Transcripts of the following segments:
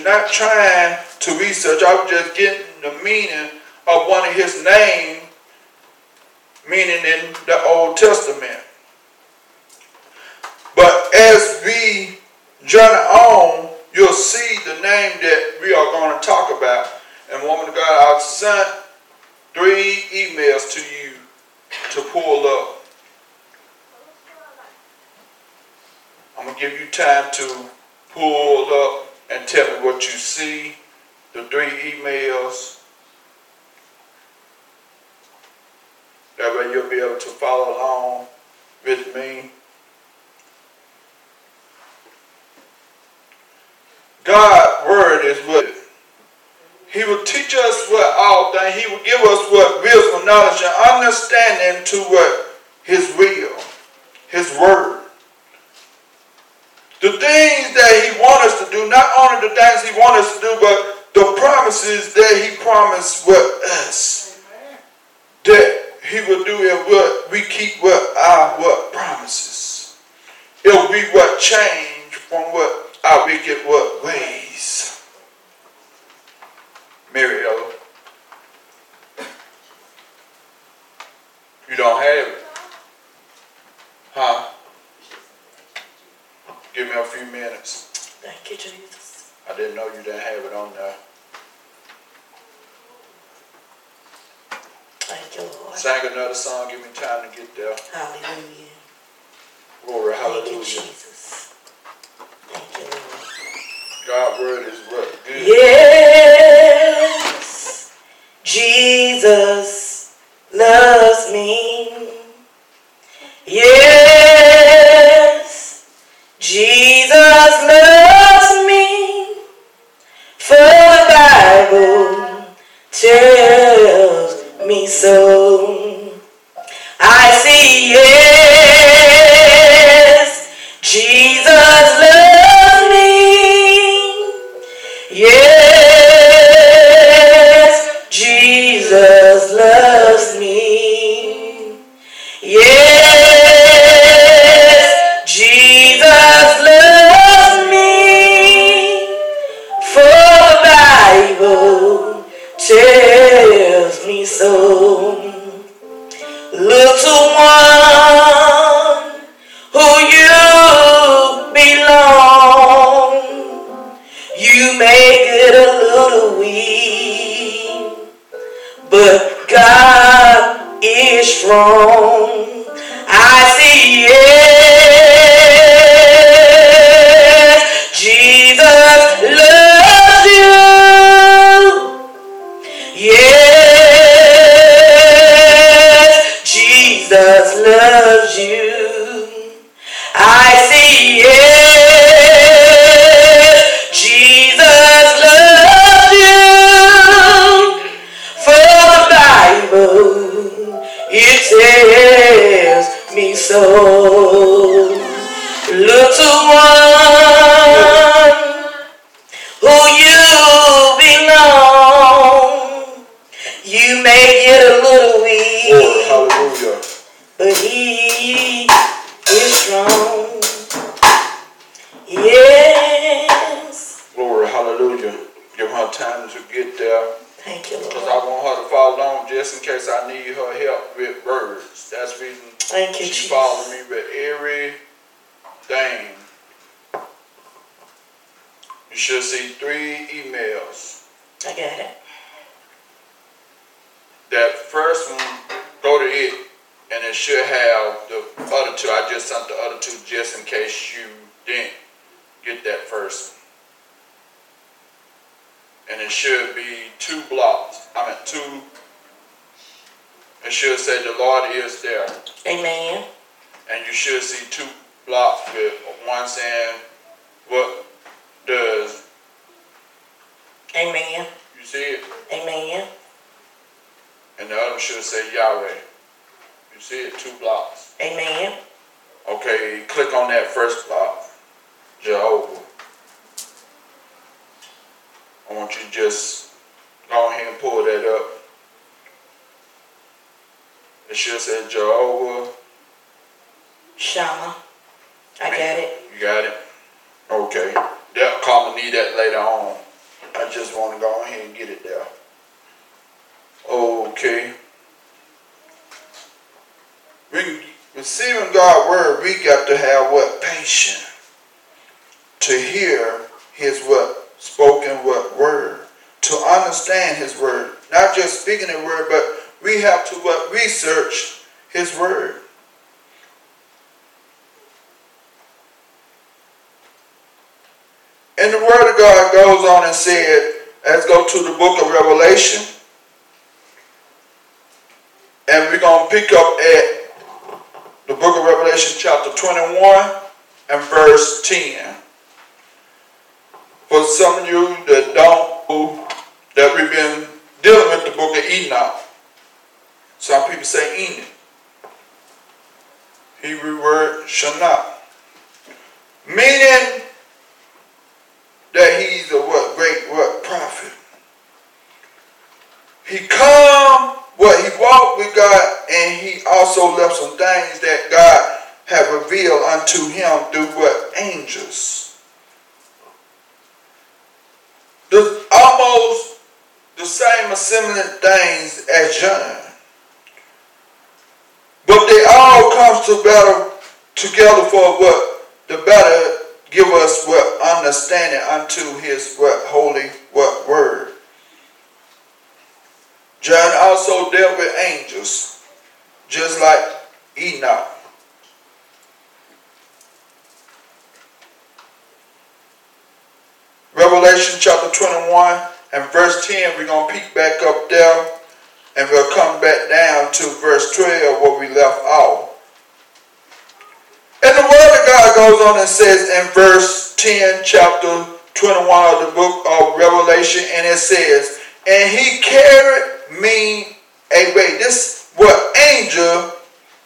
not trying to research. I was just getting the meaning of one of his name, meaning in the Old Testament. But as we journey on, you'll see the name that we are going to talk about. And woman of God, I've sent three emails to you to pull up. I'm gonna give you time to pull up and tell me what you see, the three emails. That way you'll be able to follow along with me. God's word is what He will teach us what all things. He will give us what wisdom, knowledge, and understanding to what His will, His word. The things that he wants us to do, not only the things he wants us to do, but the promises that he promised with us—that he will do if what we keep what our what promises. It'll be what change from what our wicked what ways. about a Receiving God's word, we got to have what? Patience to hear his what? Spoken what? Word. To understand his word. Not just speaking the word, but we have to what? Research his word. And the Word of God goes on and said, let's go to the book of Revelation. And we're going to pick up at book of Revelation, chapter 21 and verse 10. For some of you that don't know that we've been dealing with the book of Enoch, some people say Enoch. Hebrew word Shana. Meaning that he's a what great what prophet. He come what he walked with God and he also left some things that God had revealed unto him through what angels. The, almost the same or similar things as John. But they all come to battle together for what the better give us what understanding unto his what holy what word. John also dealt with angels, just like Enoch. Revelation chapter 21 and verse 10, we're going to peek back up there and we'll come back down to verse 12 where we left off. And the word of God goes on and says in verse 10, chapter 21 of the book of Revelation, and it says, And he carried me away. This what angel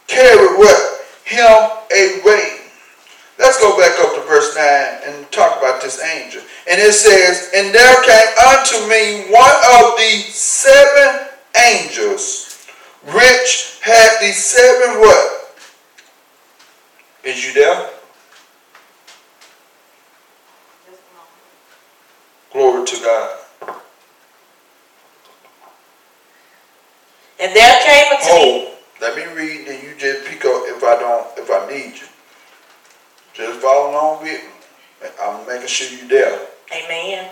carried what? Him a away. Let's go back up to verse 9 and talk about this angel. And it says, And there came unto me one of the seven angels, which had the seven what? Is you there? Glory to God. And there came unto oh. Let me read, and you just pick up if I don't, if I need you. Just follow along with me. I'm making sure you're there. Amen.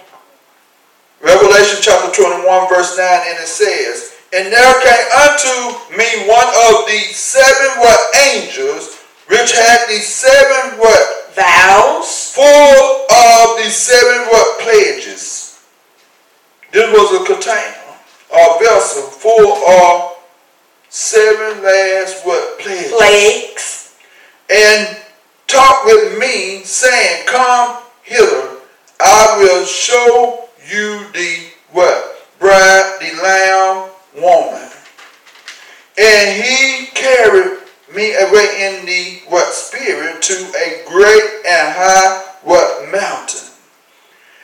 Revelation chapter 21, verse 9, and it says, And there came unto me one of the seven what angels, which had the seven what? Vows. Full of the seven what pledges. This was a container, a vessel full of seven last what pledges. Plagues. And talk with me, saying, Come hither, I will show you the what? Bride, the lamb woman. And he carried me away in the what spirit to a great and high what mountain.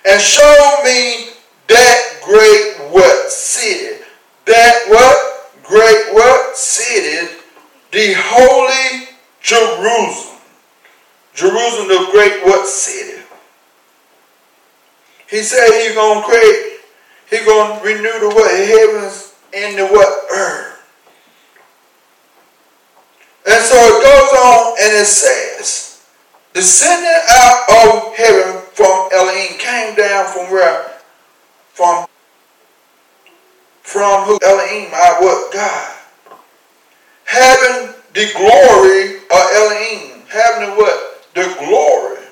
And showed me that great what city. That what? Great what city? The holy Jerusalem. Jerusalem, the great what city? He said he's gonna create, he's gonna renew the what heavens and the what earth. And so it goes on and it says, descending out of heaven from Elohim came down from where? From from who? Elohim, our what? God. Having the glory of Elohim. Having the what? The glory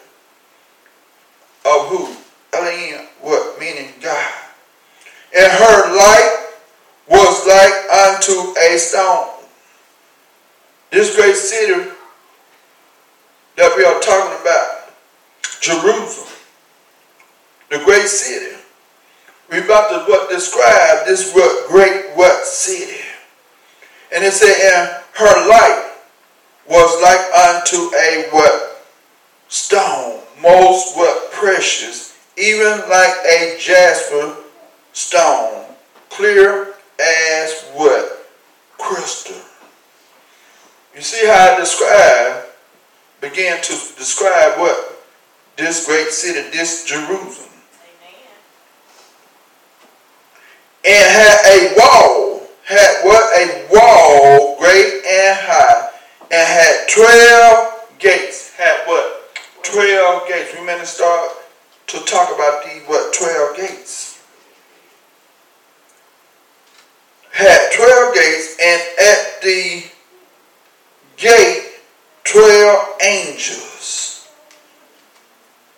of who? Elohim, what? Meaning God. And her light was like unto a stone. This great city that we are talking about, Jerusalem, the great city. We about to what describe this what great what city. And it said, and her light was like unto a what stone, most what precious, even like a jasper stone, clear as what crystal. You see how I describe, began to describe what? This great city, this Jerusalem. And had a wall, had what? A wall great and high, and had 12 gates. Had what? 12 gates. We meant to start to talk about these, what, 12 gates. Had 12 gates, and at the gate 12 angels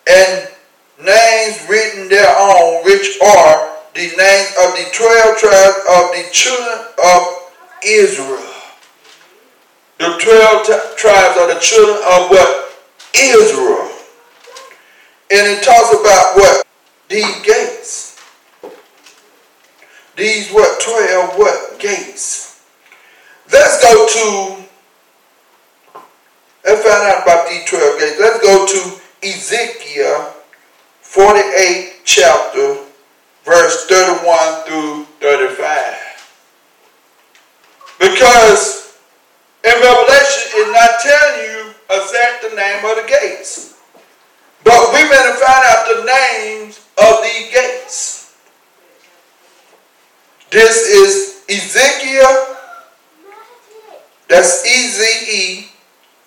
and names written thereon which are the names of the 12 tribes of the children of Israel. The 12 tribes are the children of what? Israel. And it talks about what? These gates. these what 12 what gates. Let's go to let's find out about these 12 gates. Let's go to Ezekiel 48 chapter verse 31 through 35. Because in Revelation it's not telling you exact the name of the gates. But we better find out the names of these gates. This is Ezekiel. That's E Z E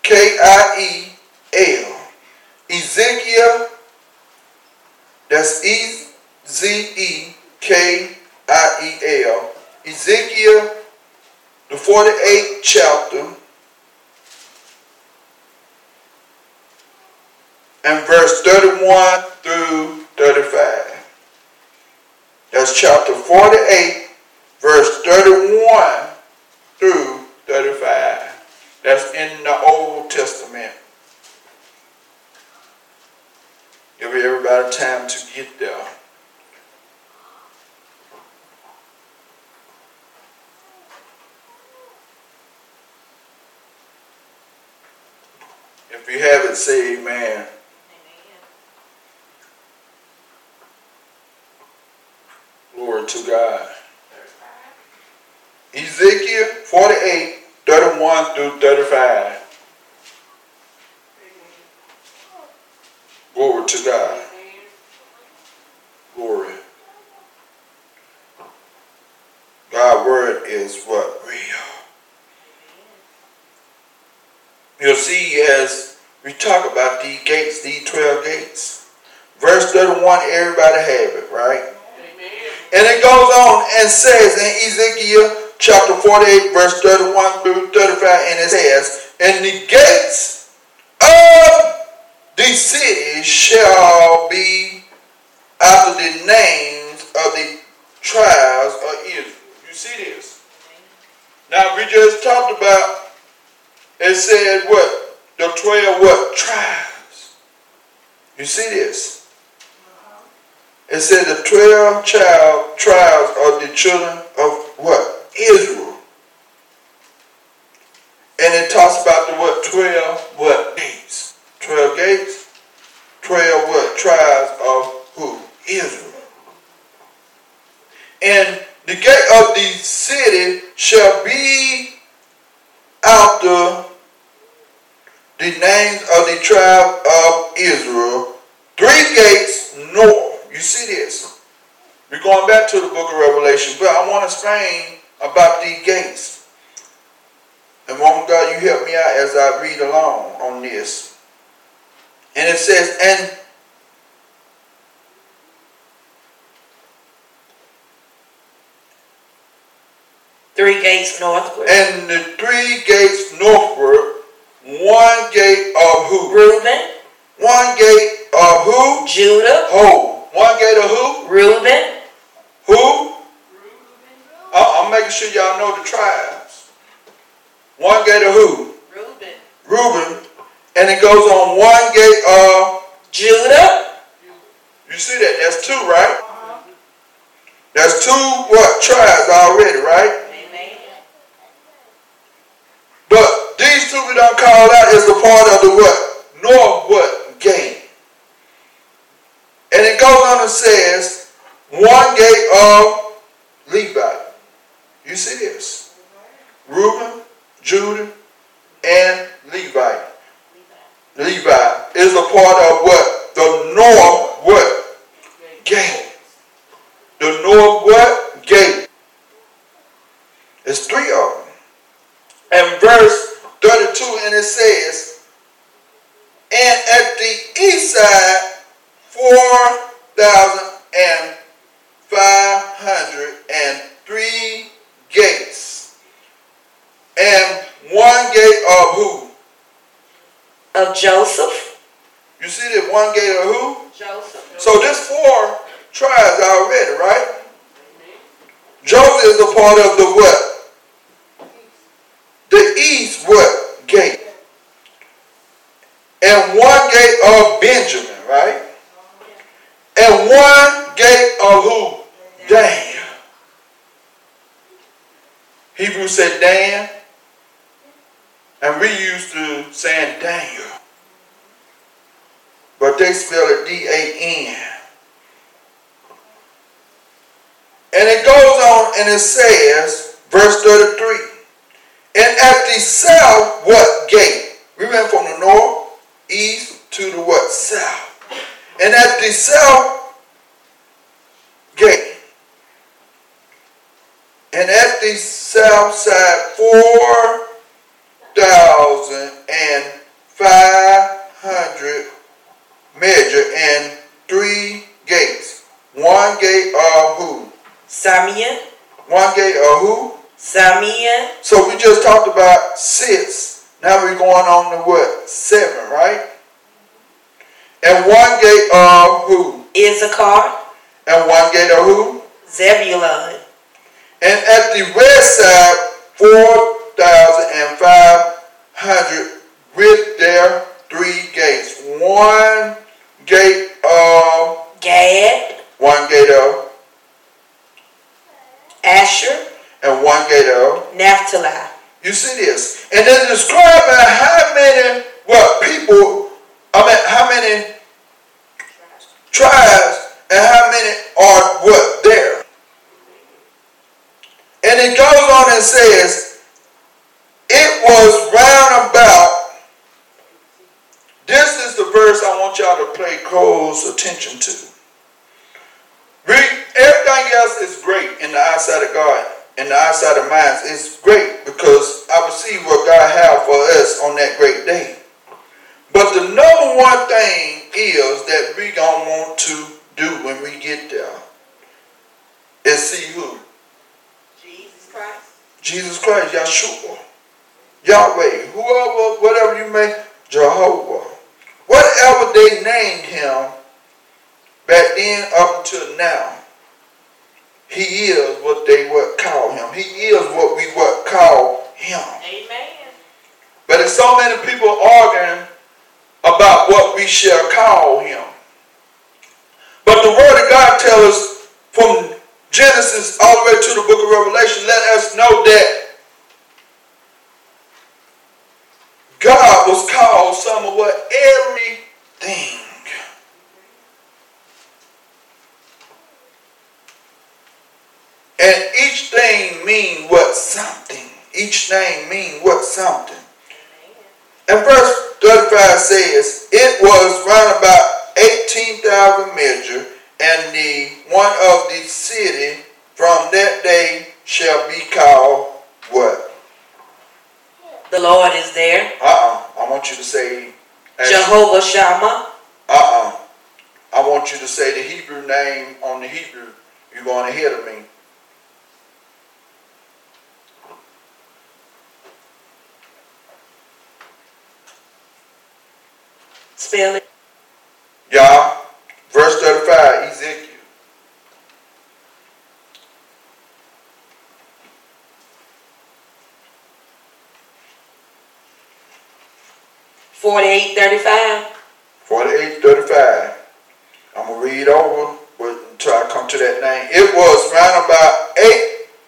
K I E L. Ezekiel. That's E Z E K I E L. Ezekiel, the 48th chapter. and verse 31 through 35. That's chapter 48, verse 31 through 35. That's in the Old Testament. Give everybody time to get there. You have it, say amen. Glory to God. Ezekiel 48, 31 through 35. Glory to God. Glory. God's word is what? Real. You'll see as we talk about these gates, these 12 gates. Verse 31, everybody have it, right? And it goes on and says in Ezekiel chapter 48, verse 31 through 35, and it says, And the gates of the city shall be after the names of the tribes of Israel. You see this? Now we just talked about, it said what? The 12 what? Tribes. You see this? It said the 12 child tribes of the children of what? Israel. And it talks about the what? 12 what? Gates. 12 gates. 12 what? Tribes of who? Israel. And the gate of the city shall be after the names of the tribe of Israel. Three gates north you see this? We're going back to the book of Revelation, but I want to explain about these gates. And woman God, you help me out as I read along on this. And it says, and Three gates northward. And the three gates northward, one gate of who? Reuben. One gate of who? Judah. Who? One gate of who? Reuben. Who? Uh, I'm making sure y'all know the tribes. One gate of who? Reuben. Reuben. And it goes on one gate of Judah. You see that? That's two, right? Uh-huh. That's two what? Tribes already, right? Amen. But these two we don't the part of the what? North what? Gate. And it goes on and says, one gate of Levi. You see this? Reuben, Judah, and Levi. Levi is a part of what? The north what? Gate. The north what? Gate. It's three of them. And verse 32, and it says, And at the east side four thousand and five hundred and three gates, and one gate of who? Of Joseph. You see that one gate of who? Joseph. So this four tribes already, right? Joseph is a part of the what? The east what? Gate. And one gate of Benjamin, right? and one gate of who? Daniel. Hebrew said Dan. And we used to saying Daniel but they spell it D A N. And it goes on and it says, verse 33 And at the south, what gate? We went from the north, east to the what? South. And at the south gate. And at the south side, 4,500 measure and three gates. One gate of who? Simeon. One gate of who? Simeon. So we just talked about six. Now we're going on to what? Seven, right? And one gate of who? Issachar. And one gate of who? Zebulun. And at the west side, 4,500 with their three gates. One gate of Gad. One gate of Asher. And one gate of Naphtali. You see this. And then describing how many, what people, I mean, how many tribes and how many are what there. And it goes on and says, it was round about, this is the verse I want y'all to pay close attention to. Everything else is great in the eyesight of God, in the eyesight of minds. It's great because I will see what God have for us on that great day. But the number one thing is that we gonna want to do when we get there is see who? Jesus Christ. Jesus Christ, Yeshua, Yahweh, whoever, whatever you may, Jehovah. Whatever they named him back then up until now, he is what they would call him. He is what we would call him. Amen. But there's so many people arguing about what we shall call him. But the word of God tells us from Genesis all the way to the book of Revelation, let us know that God was called some of what everything. And each thing mean what something. Each name mean what something. And verse 35 says, It was round about 18,000 measure, and the one of the city from that day shall be called what? The Lord is there. Uh-uh. I want you to say Jehovah Shammah. Uh-uh. I want you to say the Hebrew name on the Hebrew. You're going ahead of me. Spell it. Yah, verse 35, Ezekiel. Forty-eight thirty-five. 48, 35. I'm going to read over until I come to that name. It was round about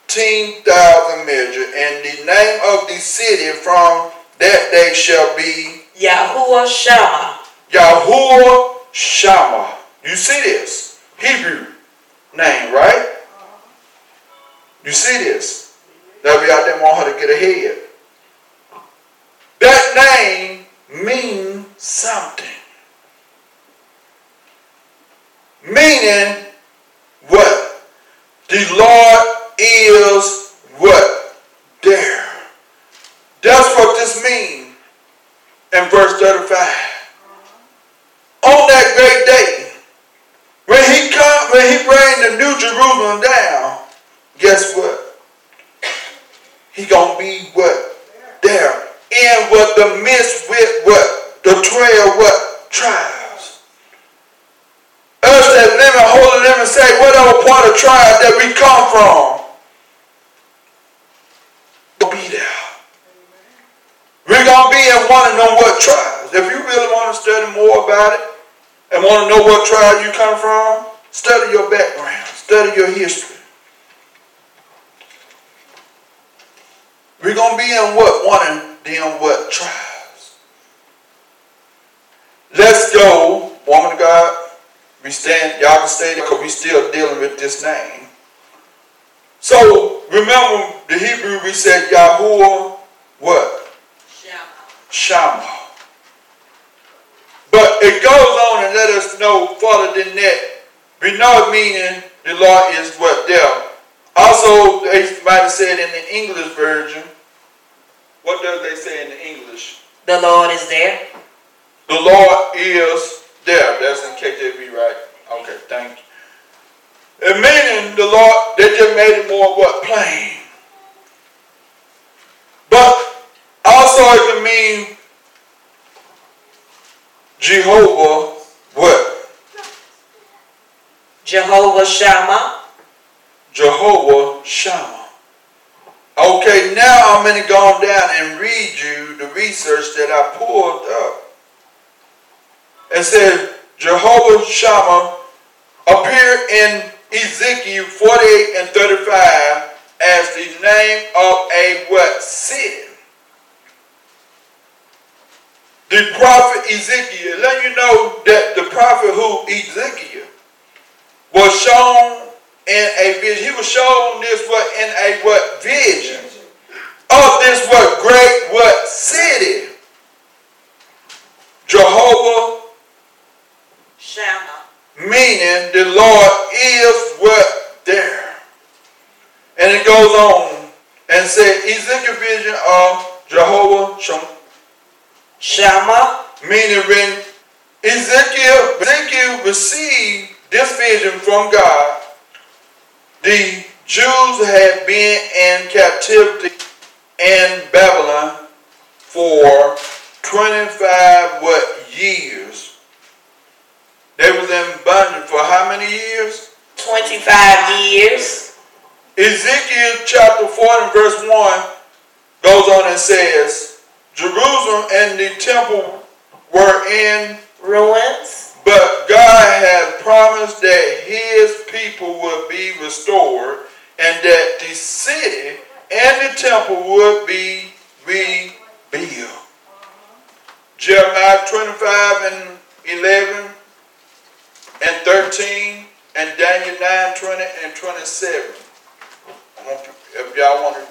18,000 measure, and the name of the city from that day shall be Yahuwah Shammah. Yahuwah Shammah. You see this? Hebrew name, right? You see this? That we out there want her to get ahead. That name means something. Meaning what? The Lord is what? There. That's what this means in verse 35. On that great day, when he come, when he bring the new Jerusalem down, guess what? He gonna be what? There. In what the midst with what? The twelve what? Tribes. Us that live holy living say, whatever part of tribe that we come from, we'll be there. We're going to be in one of them what tribes. If you really want to study more about it and want to know what tribe you come from, study your background, study your history. We're going to be in what? One of them what? tribes. Let's go, woman of God. We stand, y'all can stay there because we still dealing with this name. So remember the Hebrew we said Yahuwah what? Shammah. Shammah. But it goes on and let us know further than that. We know meaning the Lord is what there. Also, they might have said in the English version, what does they say in the English? The Lord is there. The Lord is there. That's in KJV, right? Okay, thank you. And meaning the Lord, they just made it more what? Plain. But also it can mean Jehovah what? Jehovah Shammah. Jehovah Shammah. Okay, now I'm going to go down and read you the research that I pulled up. It said Jehovah Shammah appeared in Ezekiel 48 and 35 as the name of a what city. The prophet Ezekiel, let you know that the prophet who Ezekiel was shown in a vision. He was shown this what in a what vision of this what great what city. Jehovah Meaning the Lord is what there. And it goes on and said Ezekiel vision of Jehovah Shammah Shammah. Meaning when Ezekiel, Ezekiel received this vision from God, the Jews had been in captivity in Babylon for 25 what years? They was in bondage for how many years? 25 years. Ezekiel chapter 4 and verse 1 goes on and says, Jerusalem and the temple were in ruins. But God had promised that his people would be restored and that the city and the temple would be rebuilt. Jeremiah 25 and 11 and 13 and Daniel 9, 20 and 27. If y'all want to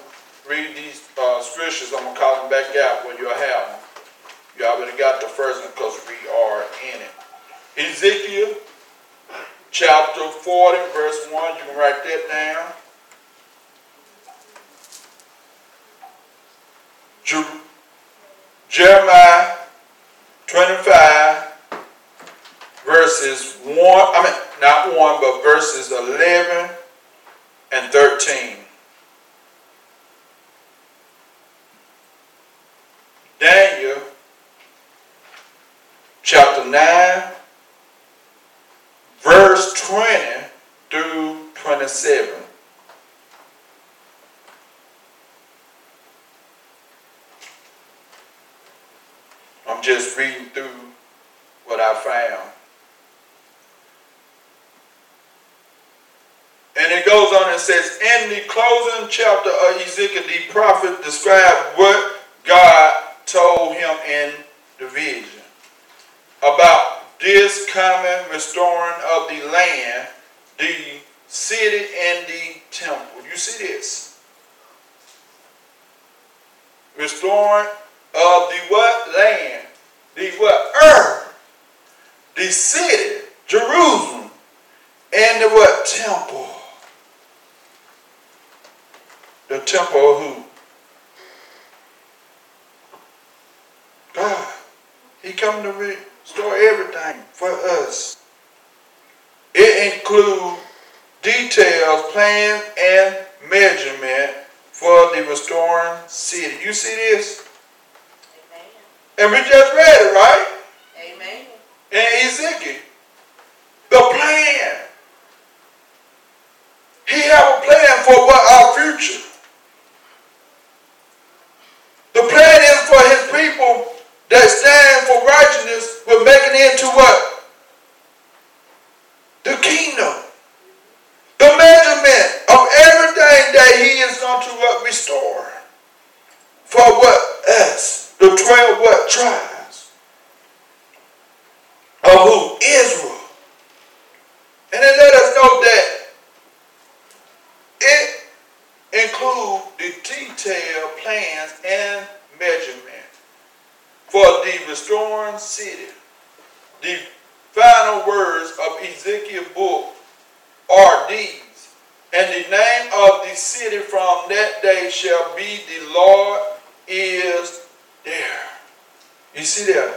read these uh, scriptures, I'm going to call them back out when you have them. You already got the first one because we are in it. Ezekiel chapter 40, verse 1. You can write that down. Jeremiah 25, verses 1, I mean, not 1, but verses 11 and 13. Daniel chapter 9, verse 20 through 27. I'm just reading through what I found. And it goes on and says, in the closing chapter of Ezekiel, the prophet described what God told him in the vision about this coming restoring of the land, the city and the temple. You see this? Restoring of the what? Land. The what? Earth. The city, Jerusalem, and the what? Temple. The temple of who? God. He come to restore everything for us. It includes details, plans, and measurement for the restoring city. You see this? Amen. And we just read it, right? Amen. And Ezekiel. The plan. He have a plan for what our future. The plan is for his people that stand for will make it into what? The kingdom. The measurement of everything that he is going to uh, restore. for what us, the 12 what tribes of who? Israel. And then let us know that it includes the detailed plans and measurement for the restoring city. The final words of Ezekiel book are these. And the name of the city from that day shall be the Lord is there. You see there?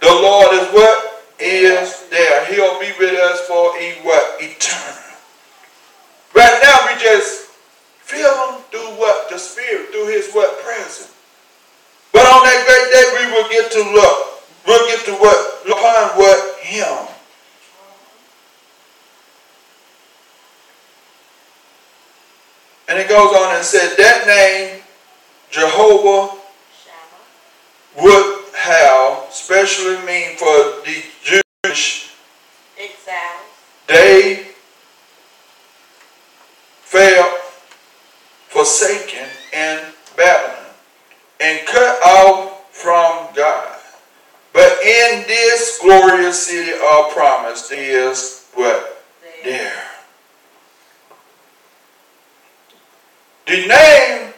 The Lord is what? Is there. He'll be with us for a what? Eternal. Right now we just feel him through what? The Spirit, through his what? Presence. But on that great day we will get to look. We'll get to what? Upon what? Him. And it goes on and said that name, Jehovah, would have specially mean for the Jewish exiles. They fell forsaken in Babylon and cut off from God. But in this glorious city of promise is what? There. The name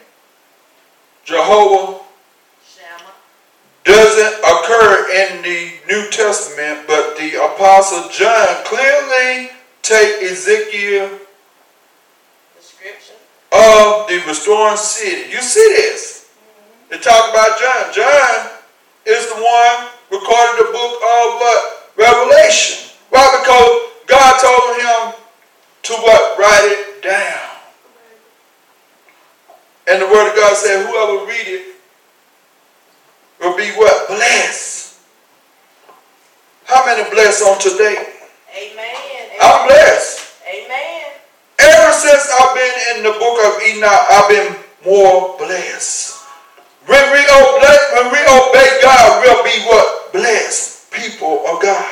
Jehovah doesn't occur in the New Testament, but the Apostle John clearly take Ezekiel of the restoring city. You see this. They talk about John. John is the one recorded the book of what? Revelation. Why? Because God told him to what? Write it down. And the word of God said, whoever read it will be what? Blessed. How many blessed on today? Amen. I'm blessed. Amen. Ever since I've been in the book of Enoch, I've been more blessed. When we obey, when we obey God, we'll be what? Blessed people of God.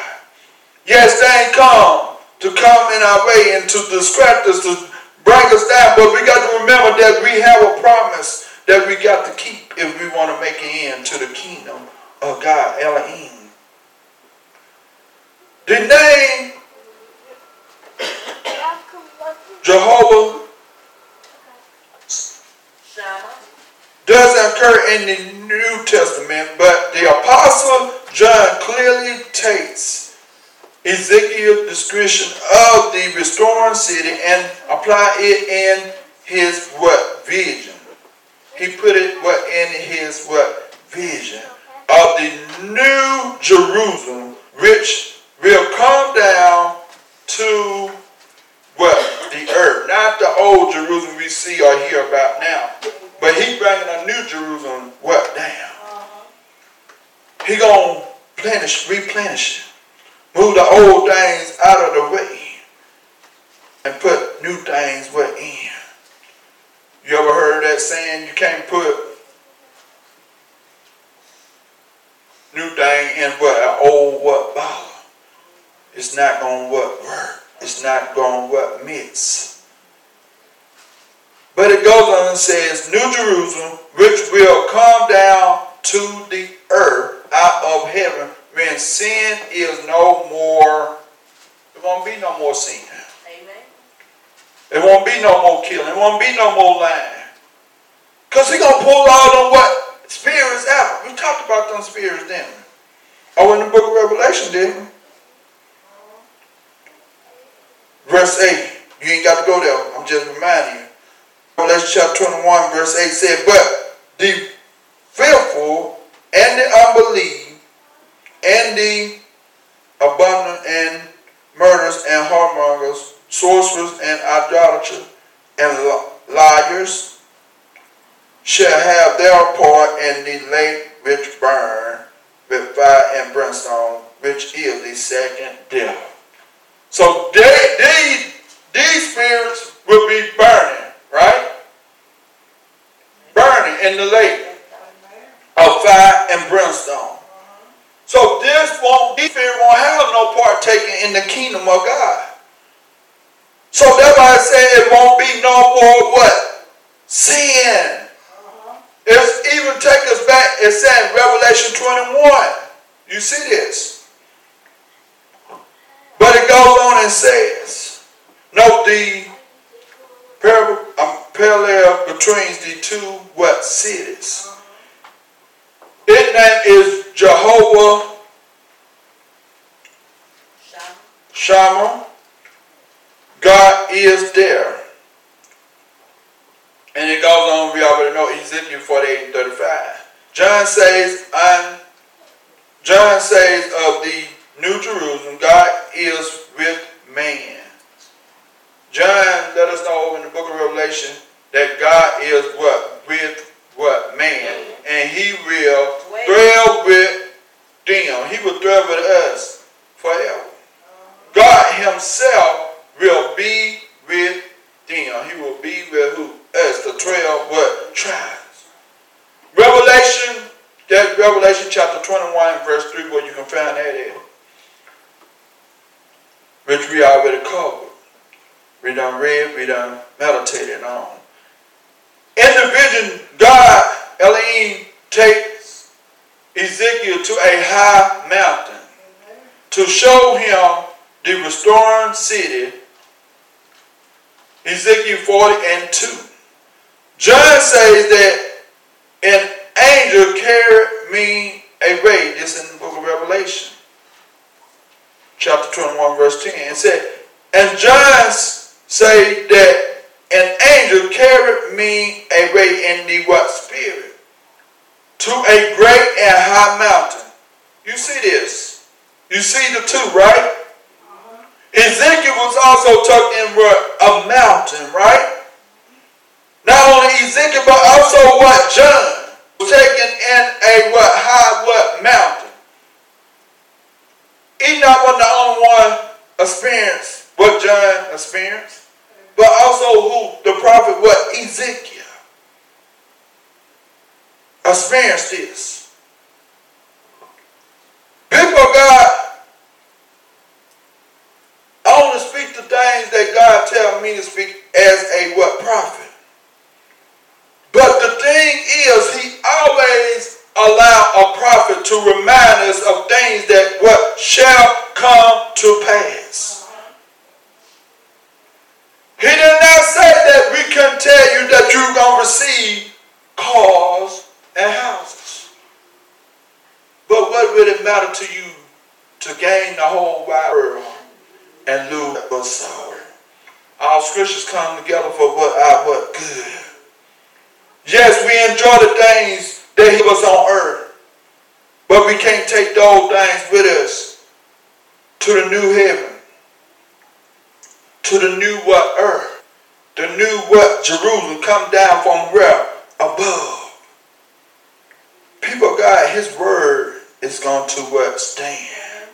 Yes, they ain't come to come in our way and to distract us, to bring us down, but we got to remember that we have a promise that we got to keep if we want to make it into the kingdom of God, Elohim. The name Jehovah doesn't occur in the New Testament, but the Apostle John clearly takes Ezekiel's description of the restoring city and apply it in his what vision. He put it what in his what vision of the new Jerusalem, which will come down to what the earth, not the old Jerusalem we see or hear about now. But he bringing a new Jerusalem what down. He gonna replenish, replenish it. Move the old things out of the way. And put new things within. You ever heard that saying you can't put new thing in what an old what bottle? It's not gonna what work. It's not gonna what mix. But it goes on and says, New Jerusalem, which will come down to the earth out of heaven when sin is no more. There won't be no more sin. Amen. There won't be no more killing. There won't be no more lying. Because he's going to pull all them what? Spirits out. We talked about them spirits, didn't? Oh, in the book of Revelation, didn't we? Verse 8. You ain't got to go there. I'm just reminding you. Revelation chapter 21, verse 8 said, But the fearful and the unbelieving and the abundant and murderers and whoremongers, sorcerers and idolaters and liars shall have their part in the lake which burn with fire and brimstone, which is the second death. So they, they, these spirits will be burning right? Burning in the lake of fire and brimstone. So this won't, this fear won't have no part taken in the kingdom of God. So that's why I say it won't be no more what? Sin. It's, even take us back, it said in Revelation 21. You see this. But it goes on and says, note the parallel, um, parallel between the two what cities. Its name is Jehovah Shammah. God is there. And it goes on, we already know Ezekiel 48 and 35. John says, and John says of the New Jerusalem, God is with man. John let us know in the book of Revelation that God is what? With what? Man. And he will dwell with them. He will dwell with us forever. God himself will be with them. He will be with who? Us, the 12 what? Tribes. Revelation, that Revelation chapter 21 verse 3 where you can find that at. Which we already covered. We done read, we done meditated on. In the vision, God, Elohim, takes Ezekiel to a high mountain to show him the restoring city, Ezekiel 40 and 2. John says that an angel carried me away. This in the book of Revelation, chapter 21, verse 10. It said, and John say that an angel carried me away in the what spirit to a great and high mountain. You see this? You see the two, right? Uh-huh. Ezekiel was also tucked in a mountain, right? Not only Ezekiel, but also what John was taken in a what high what mountain. Enoch wasn't the only one experienced what John experienced, but also who the prophet what Ezekiel experienced this. People of God I only speak the things that God tells me to speak as a what prophet. But the thing is, he always allow a prophet to remind us of things that what shall come to pass. He did not say that we can tell you that you're going to receive cars and houses. But what would it matter to you to gain the whole wide world and lose but soul. Our scriptures come together for what our what good. Yes, we enjoy the things that he was on earth. But we can't take those things with us to the new heaven. To the new what earth. The new what Jerusalem come down from where? Above. People God, his word is going to what? Stand.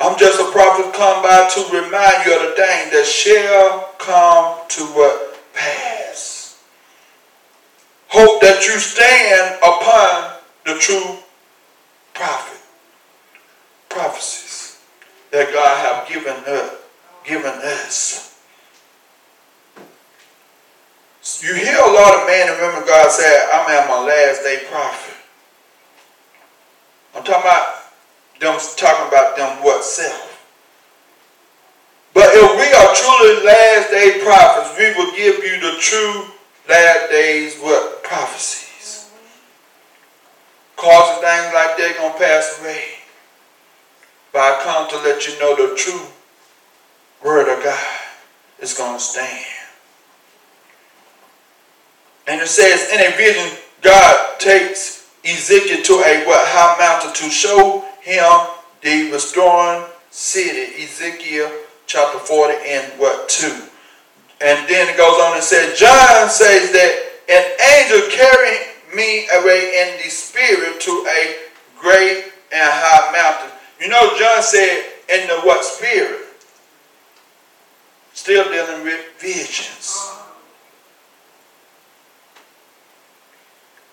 I'm just a prophet come by to remind you of the thing that shall come to what pass. Hope that you stand upon the true prophet, prophecies that God have given us, given us. You hear a lot of men and women God say, I'm at my last day prophet. I'm talking about them talking about them what self. But if we are truly last day prophets, we will give you the true last days what prophecies. Cause of things like that gonna pass away. But I come to let you know the true word of God is gonna stand. And it says in a vision, God takes Ezekiel to a what high mountain to show him the restoring city, Ezekiel chapter 40 and what 2. And then it goes on and says, John says that an angel carried me away in the spirit to a great and high mountain. You know, John said in the what spirit? Still dealing with visions.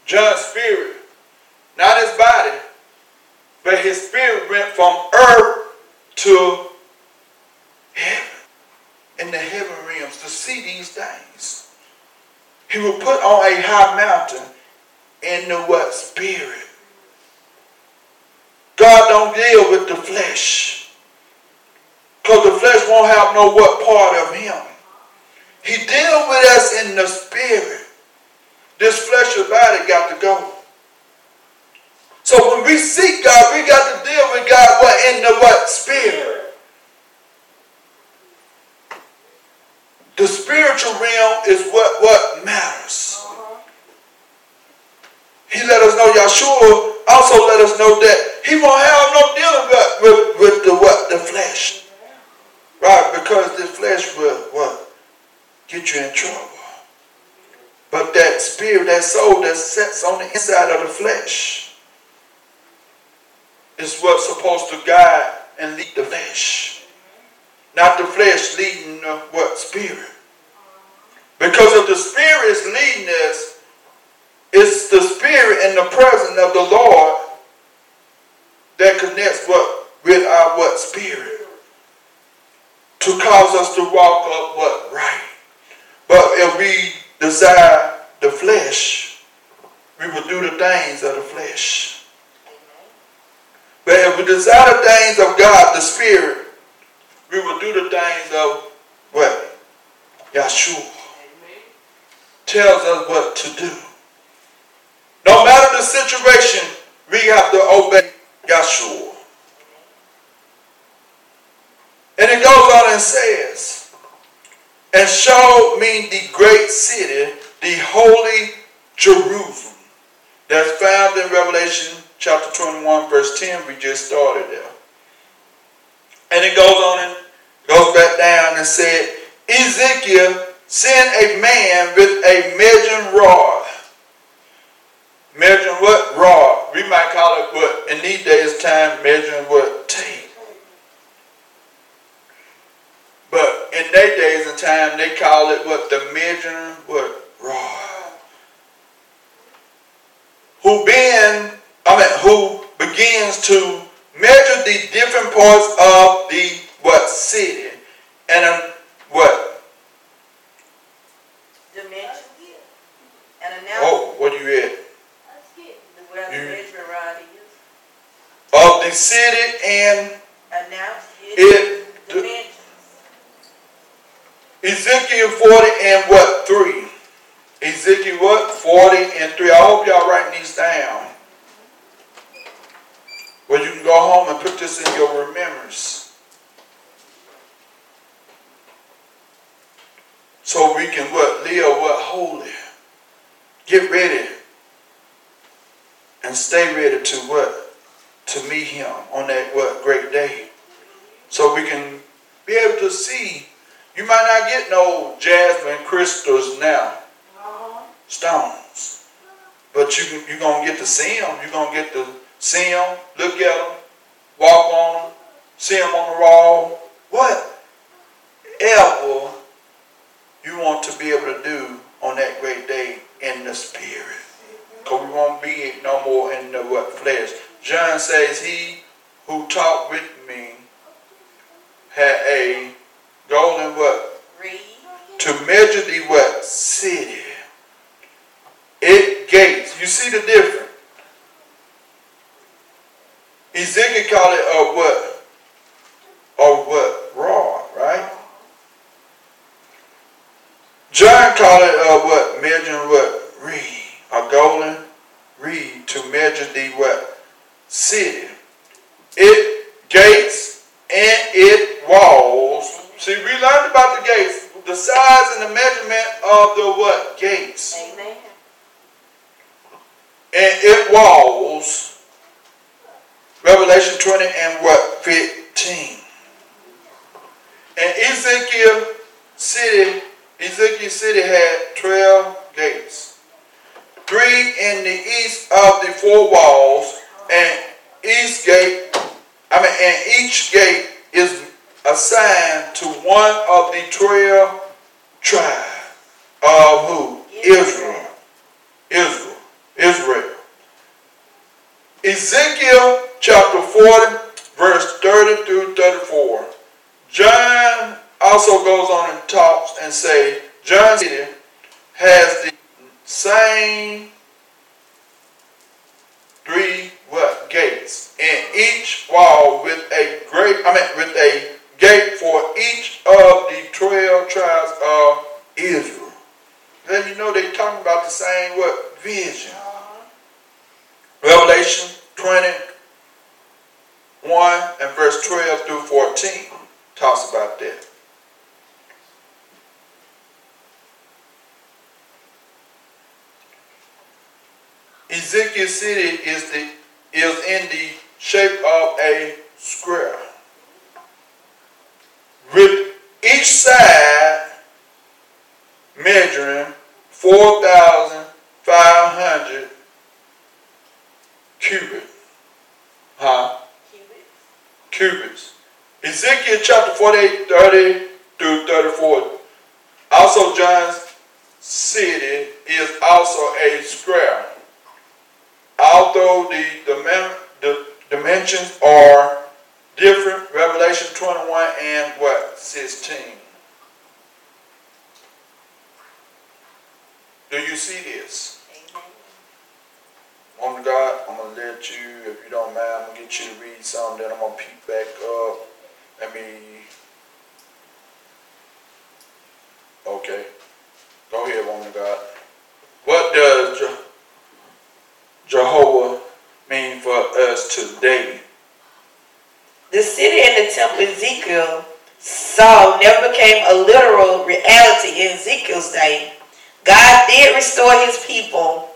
John's spirit, not his body, but his spirit went from earth to heaven, in the heaven realms, to see these things. He was put on a high mountain in the what? Spirit. God don't deal with the flesh. Because the flesh won't have no what part of him. He deal with us in the spirit. This fleshly body got to go. So when we seek God, we got to deal with God what in the what? Spirit. The spiritual realm is what, what matters. He let us know, Yeshua also let us know that he won't have no dealing with, with, with the what? The flesh. Right? Because the flesh will what? Get you in trouble. But that spirit, that soul that sits on the inside of the flesh is what's supposed to guide and lead the flesh. Not the flesh leading the what? Spirit. Because if the spirit is leading us, it's the spirit and the presence of the Lord that connects what with our what spirit to cause us to walk up what right. But if we desire the flesh, we will do the things of the flesh. But if we desire the things of God, the Spirit, we will do the things of what? Yeshua tells us what to do. No matter the situation, we have to obey Yeshua. And it goes on and says, and showed me the great city, the holy Jerusalem. That's found in Revelation chapter 21, verse 10. We just started there. And it goes on and goes back down and said, Ezekiel sent a man with a measuring rod. Measuring what? Rod. We might call it what? In these days time, measuring what? Tape. But in their days and time, they call it what? The measuring what? Rod. Who been, I mean, who begins to measure the different parts of the what city and um, what Oh, what do you read? Where the measuring rod is. Of the city and Announce it. dimensions. Ezekiel 40 and what? 3. Ezekiel what? 40 and 3. I hope y'all writing these down. Well, you can go home and put this in your remembrance. So we can what? Live what? Holy. Get ready. And stay ready to what? To meet him on that what? Great day. So we can be able to see. You might not get no jasmine crystals now. Stones. But you, you're going to get to see them. You're going to get to see them, look at them, walk on them, see them on the wall. Whatever you want to be able to do on that great day in the spirit. Because we won't be no more in the what flesh. John says, He who talked with me had a golden what? Reed. To measure the what? City. It gates. You see the difference? Ezekiel called it a what? A what? Rod, right? John called it a what? Measuring what? Reed. A golden reed to measure the what? City. It gates and it walls. See, we learned about the gates. The size and the measurement of the what? Gates. Amen. And it walls. Revelation 20 and what? 15. And Ezekiel city, Ezekiel city had 12 gates. Three in the east of the four walls, and each gate, I mean, and each gate is assigned to one of the 12 tribes of who? Israel. Israel. Israel. Ezekiel chapter 40, verse 30 through 34. John also goes on and say, John City has the same great, I mean, with a gate for each of the 12 tribes of Israel. Then you know they talking about the same what? Vision. Revelation 21 and verse 12 through 14 talks about that. Ezekiel city is the is in the shape of a square. With each side measuring 4,500 cubits. Huh? Cubits. Ezekiel chapter 48, 30 through 34. Also, John's city is also a square. Although the, the, the dimensions are different, Revelation 21 and what? 16. Do you see this? Woman of God, I'm going to let you, if you don't mind, I'm going to get you to read something, then I'm going to peek back up. Let me. Okay. Go ahead, woman of God. What does Jehovah mean for us today? The city and the temple Ezekiel saw never became a literal reality in Ezekiel's day. God did restore his people,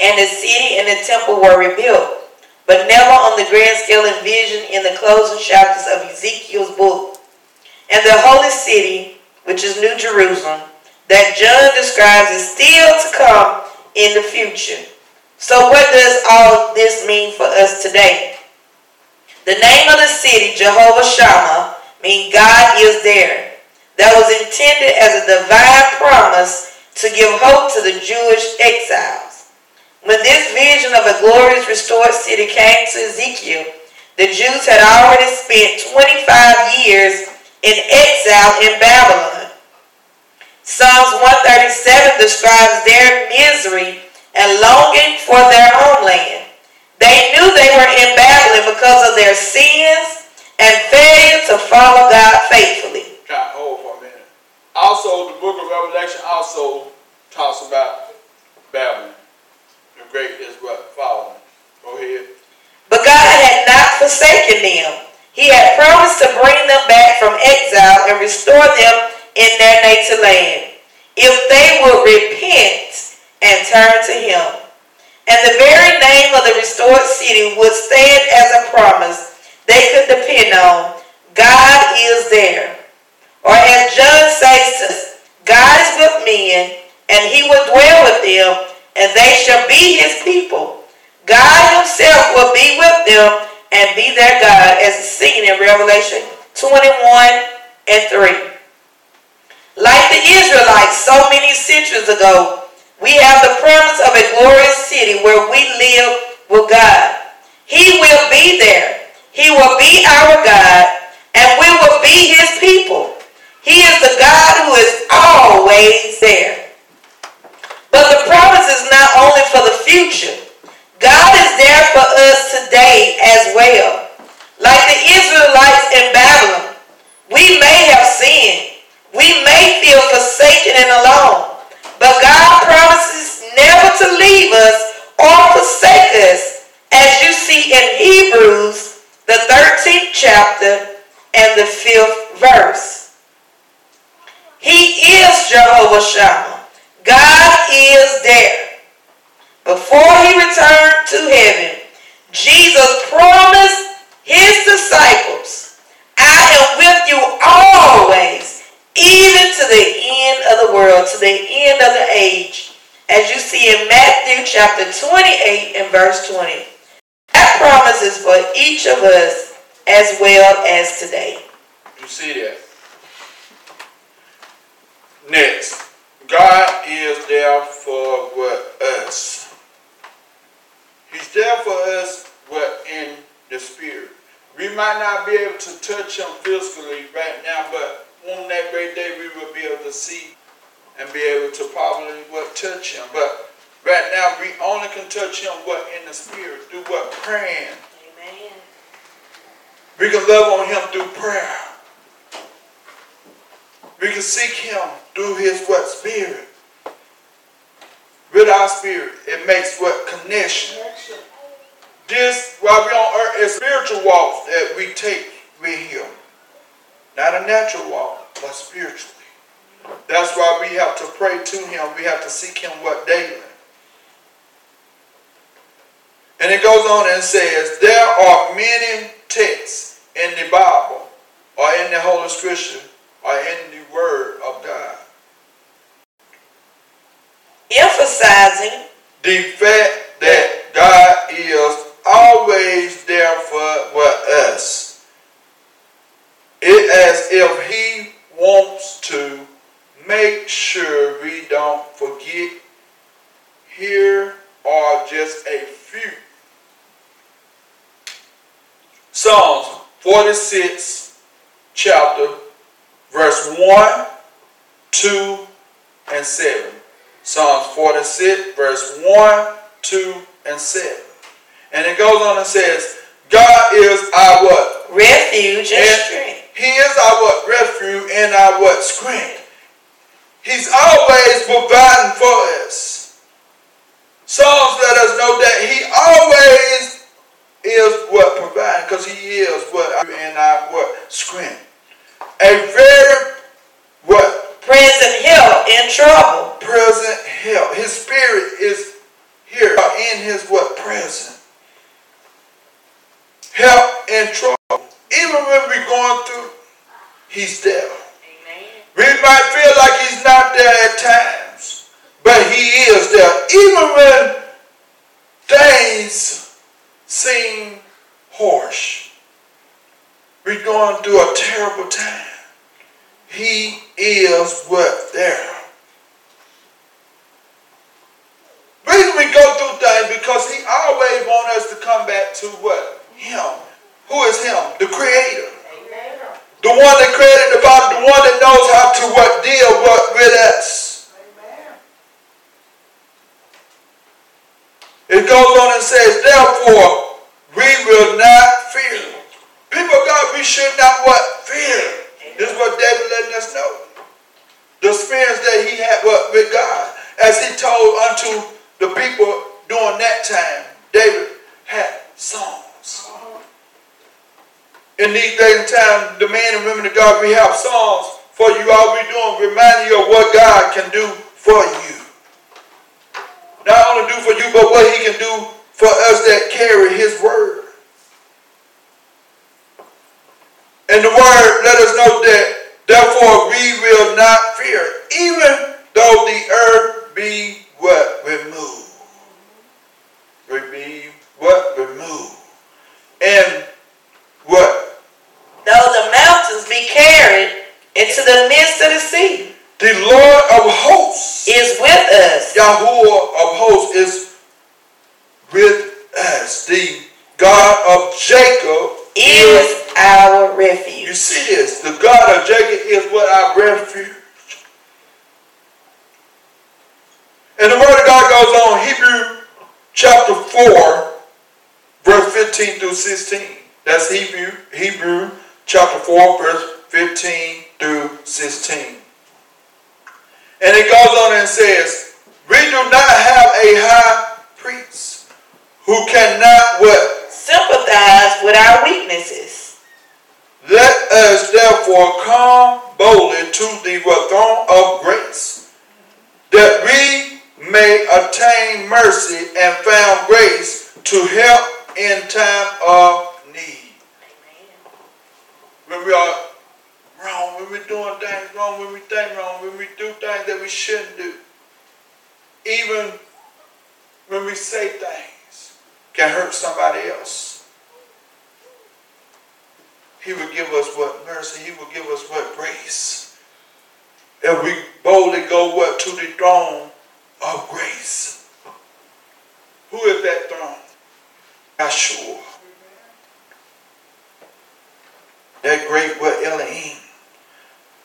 and the city and the temple were rebuilt, but never on the grand scale envisioned in the closing chapters of Ezekiel's book. And the holy city, which is New Jerusalem, that John describes is still to come in the future. So what does all this mean for us today? The name of the city, Jehovah Shammah, means God is there. That was intended as a divine promise to give hope to the Jewish exiles. When this vision of a glorious restored city came to Ezekiel, the Jews had already spent 25 years in exile in Babylon. Psalms 137 describes their misery and longing for their homeland. They knew they were in Babylon because of their sins and failure to follow God faithfully God, hold for a minute. also the book of Revelation also talks about Babylon. The great is what following. Go ahead. But God had not forsaken them. He had promised to bring them back from exile and restore them in their native land if they would repent and turn to him. And the very name of the restored city would stand as a promise they could depend on. God is there. Or as John says, God is with men, and he will dwell with them, and they shall be his people. God himself will be with them and be their God, as seen in Revelation 21 and 3. Like the Israelites so many centuries ago, we have the promise of a glorious city where we live with God. He will be there. He will be our God, and we will be his people. He is the God who is always there. But the promise is not only for the future. God is there for us today as well. Like the Israelites in Babylon, we may have sinned. We may feel forsaken and alone. But God promises never to leave us or forsake us, as you see in Hebrews, the 13th chapter and the 5th verse. He is Jehovah Shammah. God is there. Before he returned to heaven, Jesus promised his disciples, I am with you always, even to the end of the world, to the end of the age. As you see in Matthew chapter 28 and verse 20. That promise is for each of us as well as today. You see that? Next, God is there for us. He's there for us what in the spirit. We might not be able to touch him physically right now, but on that great day we will be able to see and be able to probably what touch him. But right now we only can touch him what in the spirit through what praying. Amen. We can love on him through prayer. We can seek him through his what spirit. With our spirit, it makes what connection. This, while we're on earth, is spiritual walk that we take with him. Not a natural walk, but spiritually. That's why we have to pray to him. We have to seek him what daily. And it goes on and says, there are many texts in the Bible or in the Holy Scripture or in the Word of God. Emphasizing the fact that God is always there for, for us. It as if He wants to make sure we don't forget here are just a few Psalms 46, chapter, verse 1, 2, and 7. Psalms 46, verse 1, 2, and 7. And it goes on and says, God is our what? Refuge and, and strength. He is our what? Refuge and our what? Strength. He's always providing for us. Psalms let us know that he always is what providing because he is what and our what strength. A very what present help in trouble. Present help. His spirit is here in his what present. Help in trouble. Even when we're going through, he's there. Amen. We might feel like he's not there at times, but he is there. Even when things seem harsh. We're going through a terrible time. He is what there. Reason we go through things because he always wants us to come back to what? Him. Who is him? The creator. The one that created the body, the one that knows how to what deal what with us. Amen. It goes on and says, therefore, we will not fear. People God, we should not what? Fear. This is what David letting us know. The experience that he had what, with God. As he told unto the people during that time, David had songs. In these days and times, the men and women of God, we have songs for you. All we're doing, reminding you of what God can do for you. Not only do for you, but what he can do for us that carry his word. And the word let us know that therefore we will not fear, even though the earth be what? Removed. Be what? Removed. And what? Though the mountains be carried into the midst of the sea. The Lord of hosts is with us. Yahuwah of hosts is with us. The God of Jacob is, is our refuge. You see this? The God of Jacob is what our refuge. And the word of God goes on, Hebrew chapter 4, verse 15 through 16. That's Hebrew, Hebrew chapter 4, verse 15 through 16. And it goes on and says, We do not have a high priest who cannot what? Sympathize with our weaknesses. Let us therefore come boldly to the throne of grace, that we may obtain mercy and found grace to help in time of. When we are wrong, when we're doing things wrong, when we think wrong, when we do things that we shouldn't do, even when we say things can hurt somebody else. He will give us what mercy. He will give us what grace. And we boldly go what to the throne of grace. Who is that throne? Yeshua. That great what Elohim.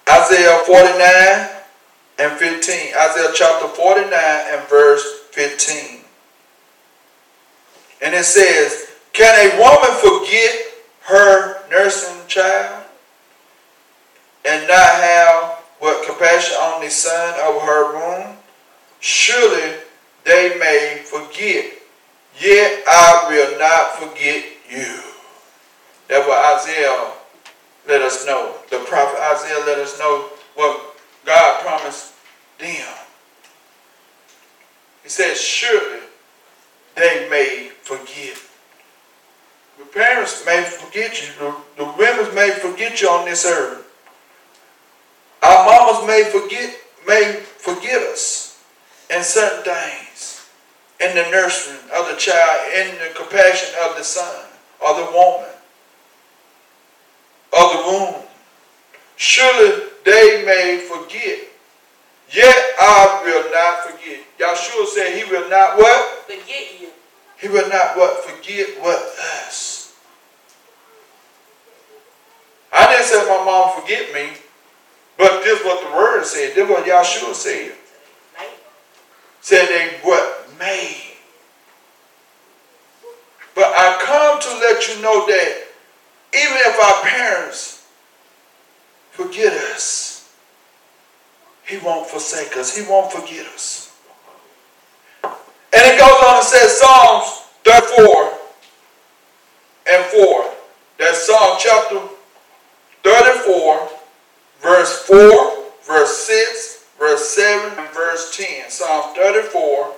Isaiah 49 and 15. Isaiah chapter 49 and verse 15. And it says, Can a woman forget her nursing child and not have what compassion on the son of her womb? Surely they may forget, yet I will not forget you. That's what Isaiah let us know. The prophet Isaiah let us know what God promised them. He says, surely they may forget. The parents may forget you. The, the women may forget you on this earth. Our mamas may forget, may forget us in certain things. In the nursery of the child, in the compassion of the son or the woman of the womb. Surely they may forget. Yet I will not forget. Yahshua said he will not what? Forget you. He will not what? Forget what? Us. I didn't say my mom forget me, but this is what the word said. This is what Yahshua said. Said they what? May. But I come to let you know that even if our parents forget us, he won't forsake us. He won't forget us. And it goes on and says Psalms 34 and 4. That's Psalm chapter 34, verse 4, verse 6, verse 7, and verse 10. Psalm 34,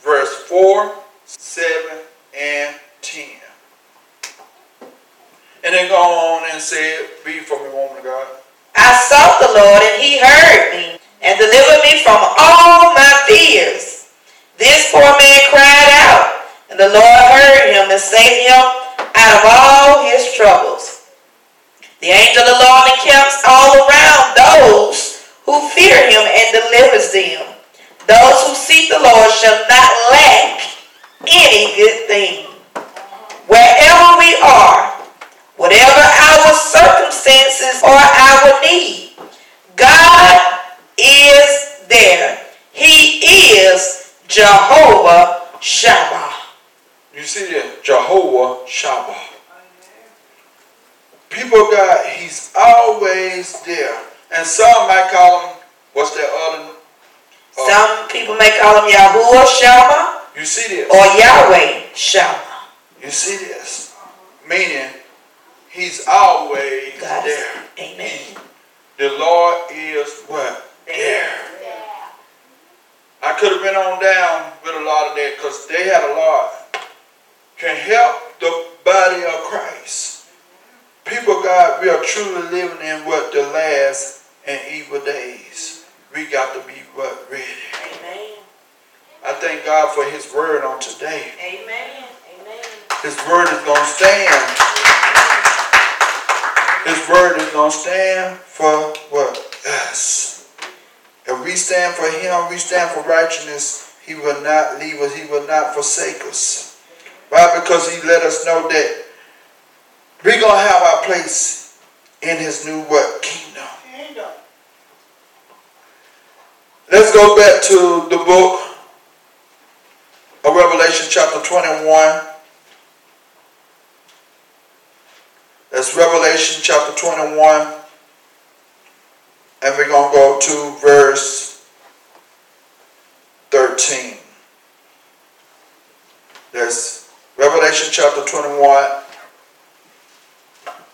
verse 4, 7, and 10. And then go on and say, Be for me, woman of God. I sought the Lord, and he heard me, and delivered me from all my fears. This poor man cried out, and the Lord heard him and saved him out of all his troubles. The angel of the Lord encamps all around those who fear him and delivers them. Those who seek the Lord shall not lack any good thing. Wherever we are, Whatever our circumstances or our need, God is there. He is Jehovah Shammah. You see that? Jehovah Shammah. People God, He's always there. And some might call him, what's that other? Uh, some people may call him Yahuwah Shammah. You see this? Or Yahweh Shammah. You see this? Meaning, He's always God there. Amen. The Lord is what? There. I could have been on down with a lot of that because they had a lot. Can help the body of Christ. People, God, we are truly living in what the last and evil days. We got to be what ready. Amen. I thank God for His word on today. Amen. Amen. His word is going to stand. His word is going to stand for what? Us. If we stand for him, we stand for righteousness, he will not leave us. He will not forsake us. Why? Because he let us know that we're going to have our place in his new what? Kingdom. Kingdom. Let's go back to the book of Revelation chapter 21. That's Revelation chapter 21. And we're going to go to verse 13. That's Revelation chapter 21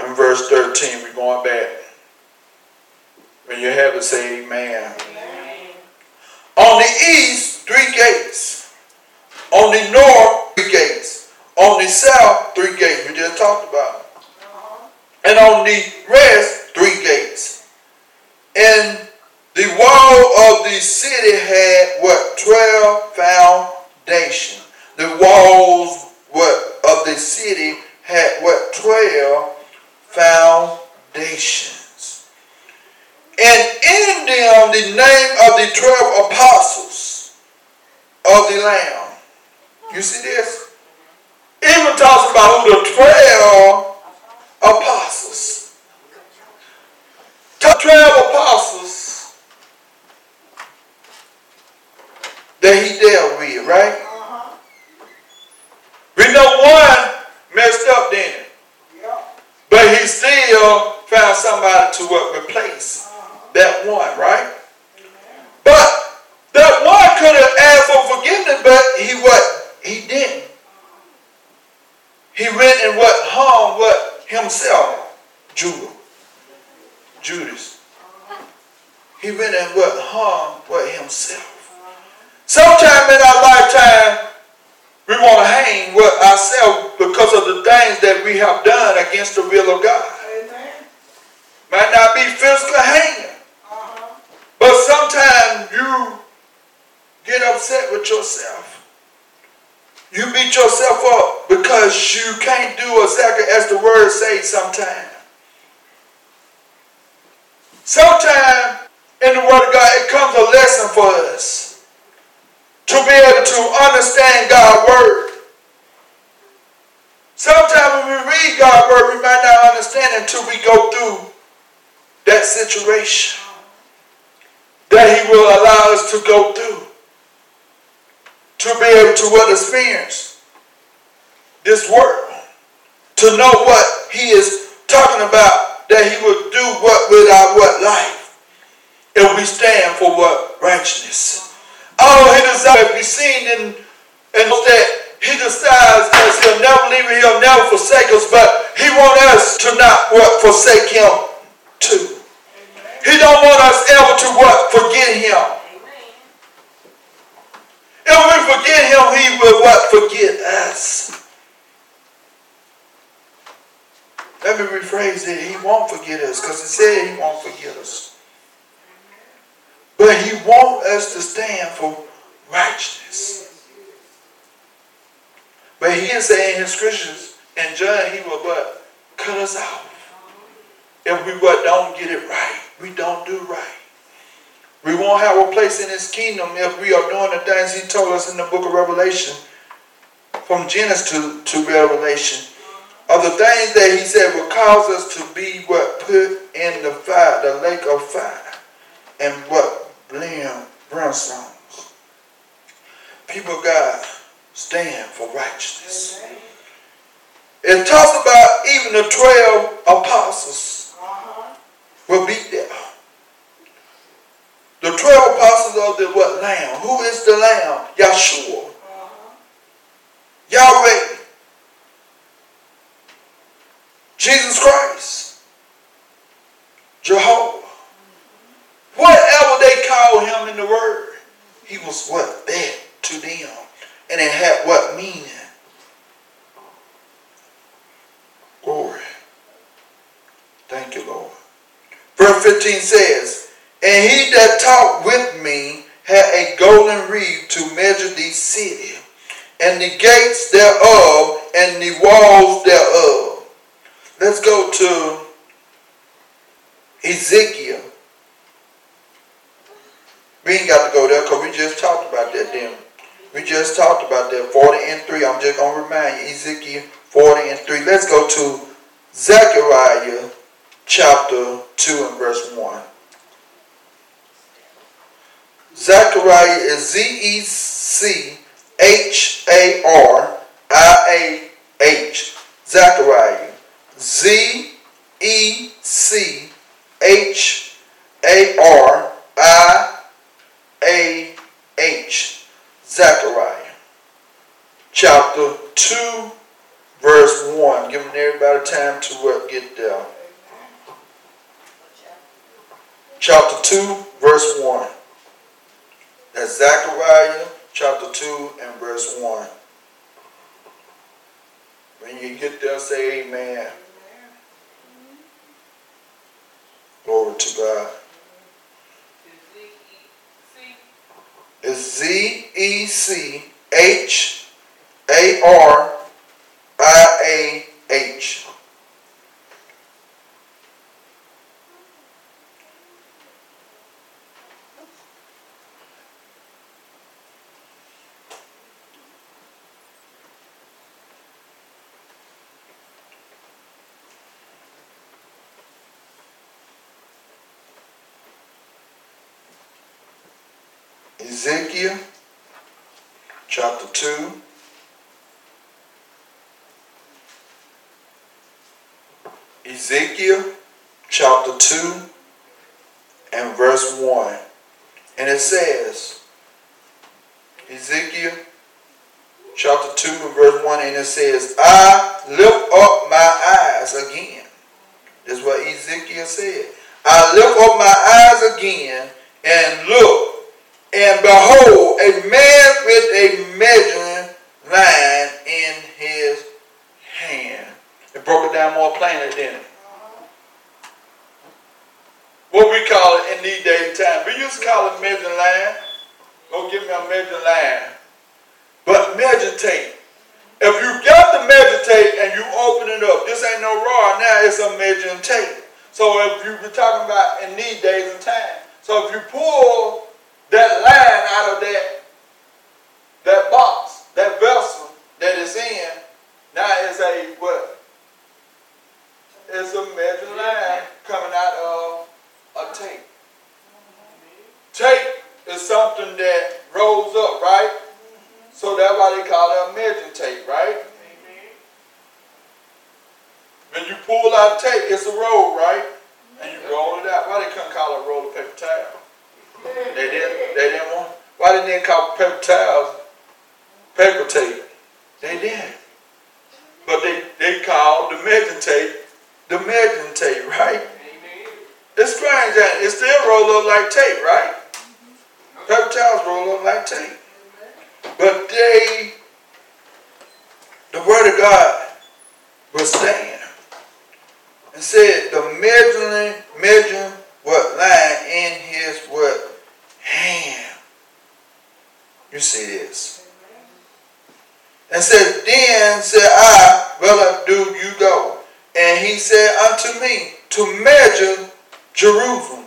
and verse 13. We're going back. When you have it, say amen. amen. On the east, three gates. On the north, three gates. On the south, three gates. We just talked about it and on the rest three gates. And the wall of the city had what? Twelve foundations. The walls what of the city had what? Twelve foundations. And in them the name of the twelve apostles of the Lamb. You see this? Even talks about who the twelve apostles. Top 12 apostles that he dealt with, right? We know one messed up then. But he still found somebody to replace that one, right? But that one could have asked for forgiveness, but he what? He didn't. He went and what harmed what himself, Judah, Judas. He went and what harmed what himself. Sometime in our lifetime, we want to hang with ourselves because of the things that we have done against the will of God. Amen. Might not be physical hanging. Uh-huh. But sometimes you get upset with yourself. You beat yourself up because you can't do exactly as the word says sometimes. Sometimes in the word of God, it comes a lesson for us to be able to understand God's word. Sometimes when we read God's word, we might not understand until we go through that situation that he will allow us to go through to be able to what experience this world to know what he is talking about that he will do what with our what life if we stand for what righteousness all he desires to be seen in, in that he decides as he'll never leave us, he'll never forsake us, but he wants us to not what forsake him too. He don't want us ever to what forget him. If we forget him, he will what forget us. Let me rephrase it. He won't forget us because it said he won't forget us. But he wants us to stand for righteousness. But he is saying in his scriptures, and John, he will what? Cut us off. If we what don't get it right. We don't do right. We won't have a place in his kingdom if we are doing the things he told us in the book of Revelation. From Genesis to, to Revelation. Of the things that he said will cause us to be what put in the fire, the lake of fire. And what Liam brimstones. People of God stand for righteousness. It talks about even the 12 apostles uh-huh. will be there. The 12 apostles of the what lamb? Who is the lamb? Yeshua. Yahweh. Jesus Christ. Jehovah. Whatever they call him in the word, he was what? That to them. And it had what meaning? Glory. Thank you, Lord. Verse 15 says, And he that talked with me had a golden reed to measure the city, and the gates thereof, and the walls thereof. Let's go to Ezekiel we ain't got to go there because we just talked about that then. We just talked about that. 40 and 3. I'm just going to remind you. Ezekiel 40 and 3. Let's go to Zechariah chapter 2 and verse 1. Zechariah is Z-E-C-H-A-R-I-A-H. Zachariah Zechariah. Z-E-C-H-A-R-I-A-H. A H. Zechariah chapter 2, verse 1. Giving everybody time to uh, get there. Chapter 2, verse 1. That's Zechariah chapter 2 and verse 1. When you get there, say amen. Glory to God. is Z E C H A R I A H. Ezekiel chapter 2. Ezekiel chapter 2 and verse 1. And it says, Ezekiel chapter 2 and verse 1, and it says, I lift up my eyes again. This is what Ezekiel said. I lift up my eyes again and look, and behold, a man with a measuring line in his hand. It broke it down more plainly, it? What we call it in these days and time. We used to call it measuring line. Go give me a measuring line. But measure tape. If you got the measure tape and you open it up, this ain't no rod now, it's a measuring tape. So if you were talking about in these days and time, so if you pull that line out of that that box, that vessel that it's in, now it's a what? It's a measuring line coming out of a tape. Tape is something that rolls up, right? So that's why they call it a measuring tape, right? When you pull out tape, it's a roll, right? And you roll it out. Why they couldn't call it a roll of paper towel? They didn't. They didn't want. Why didn't they call paper towels paper tape? They didn't. But they they called the measuring tape the measuring tape, right? It's strange that it still roll up like tape, right? Mm-hmm. Paper towels roll up like tape. But they, the word of God was saying and said the measuring, measuring what line in his what hand. You see this. And said, then said I, well do you go. And he said unto me, to measure Jerusalem,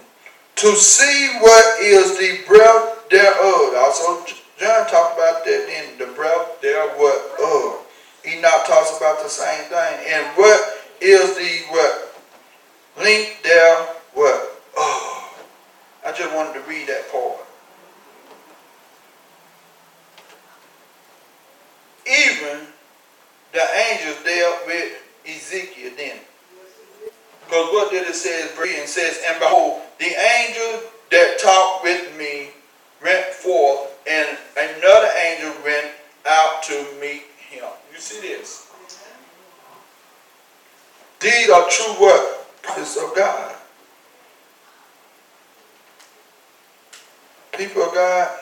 to see what is the breadth thereof. Also, John talked about that in the breadth thereof. Of. Enoch talks about the same thing. And what is the what? Length there? Oh. I just wanted to read that part. Even the angels dealt with Ezekiel then. Because what did it say? It says, And behold, the angel that talked with me went forth, and another angel went out to meet him. You see this? These are true words of God. People of God,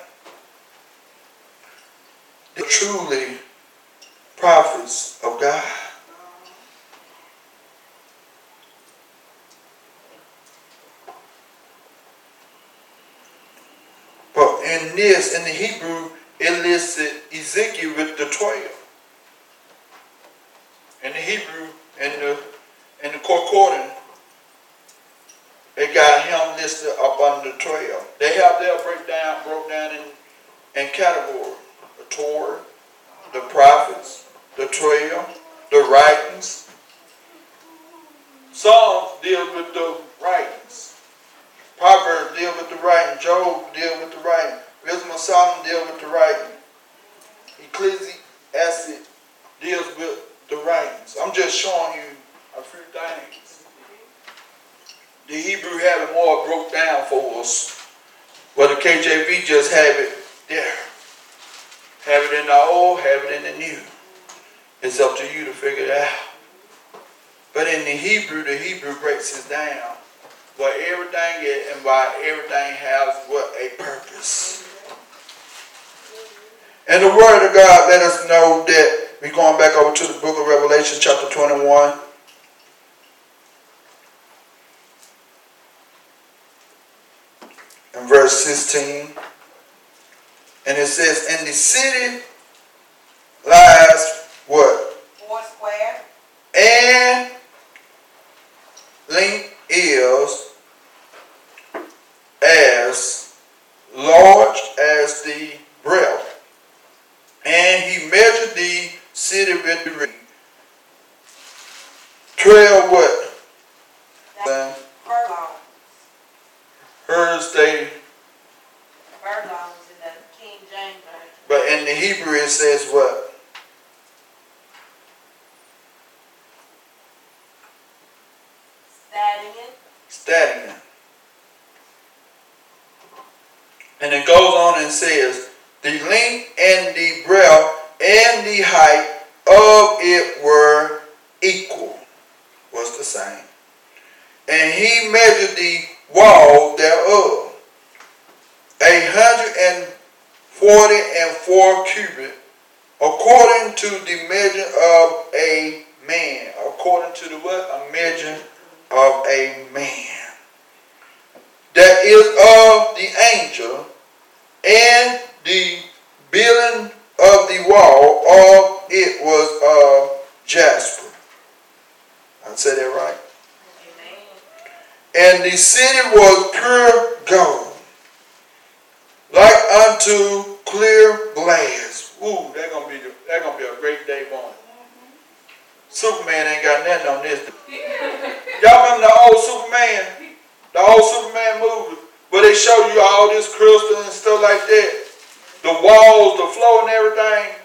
they're truly prophets of God. But in this, in the Hebrew, it listed Ezekiel with the 12. In the Hebrew, in the, in the concordance, they got him listed up under the 12. They have their breakdown, broke down in, in category. The Torah, the prophets, the 12, the writings. Psalms deal with the writings. Proverbs deal with the writing. Job deal with the writing. Wisdom of Solomon deal with the writing. Ecclesiastes deals with the writings. I'm just showing you a few things. The Hebrew have it more broke down for us. But the KJV just have it there. Have it in the old, have it in the new. It's up to you to figure it out. But in the Hebrew, the Hebrew breaks it down what everything is and why everything has what a purpose. And the word of God let us know that we're going back over to the book of Revelation chapter 21. And verse 16. And it says, And the city lies what? Four square. And length is as large as the breadth. And he measured the city with the ring. Twelve what? Hebrew it says what? Stadion. And it goes on and says, the length And the city was pure gold, like unto clear glass. Ooh, that's gonna be the, that gonna be a great day morning. Superman ain't got nothing on this. Y'all remember the old Superman? The old Superman movie where they show you all this crystal and stuff like that. The walls, the floor and everything.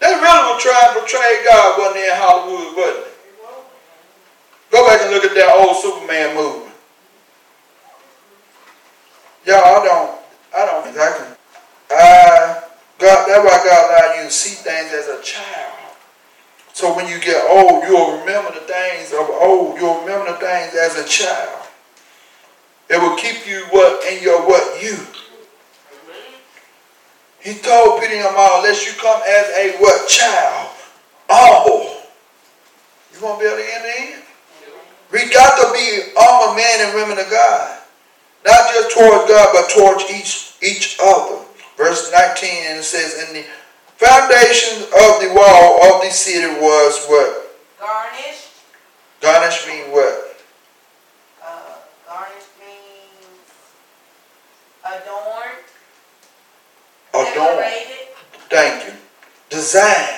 They really were trying to portray God, wasn't they, in Hollywood, wasn't it? Go back and look at that old Superman movie. Y'all, I don't, I don't think I can. Uh, God, that's why God allowed you to see things as a child. So when you get old, you'll remember the things of old. You'll remember the things as a child. It will keep you what in your what you. He told Peter and all, unless you come as a what child, humble, you won't be able to enter in. We got to be humble men and women of God. Not just towards God, but towards each, each other. Verse 19, and it says, And the foundation of the wall of the city was what? Garnished. Garnish mean what? Uh, garnished means adorned. Adorned. Decorated. Thank you. Designed.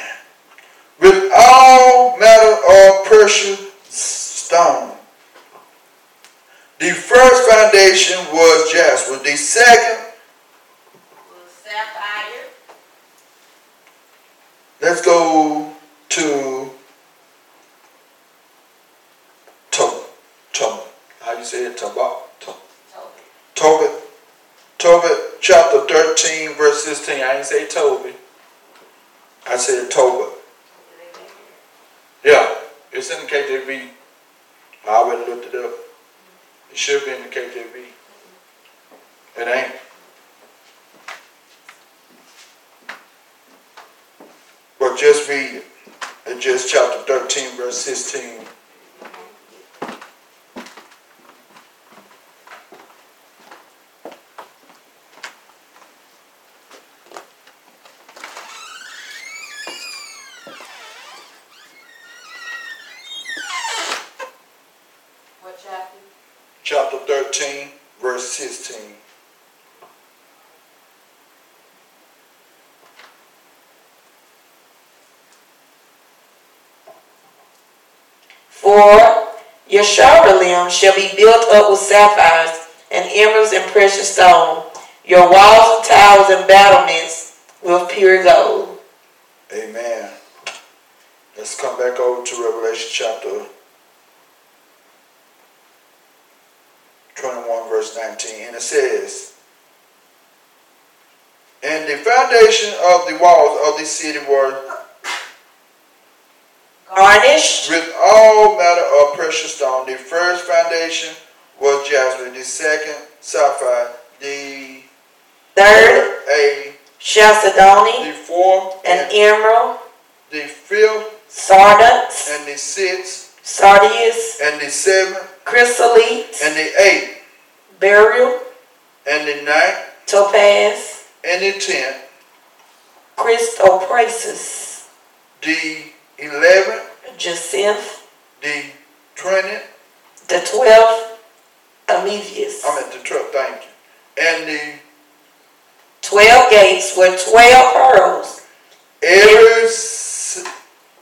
With all matter of precious stone. The first foundation was jasper. The second, Was sapphire. let's go to Tobit. Tobit. How you say it? Tobit. Uh, Tobit. Tobit. Tobit chapter 13 verse 16. I didn't say Toby. I said Tobit. Yeah, it's in the KJV. I already looked it up. It should be in the KJV. It ain't. But just read it. It's just chapter 13, verse 16. What chapter? Chapter 13, verse 16. Your shoulder limbs shall be built up with sapphires and emeralds and precious stone. Your walls and towers and battlements with pure gold. Amen. Let's come back over to Revelation chapter 21, verse 19. And it says, And the foundation of the walls of the city were Garnished with all manner of precious stone. The first foundation was jasper, the second sapphire, the third a. Chalcedony the fourth and emerald, the fifth sardonyx, and the sixth sardius, and the seventh chrysolite, and the eighth beryl, and the ninth topaz, and the tenth, chrysoprasus, the eleventh, Joseph, the 20, the twelfth, amethyst. I'm at the twelfth, thank you. And the Twelve gates with twelve pearls. every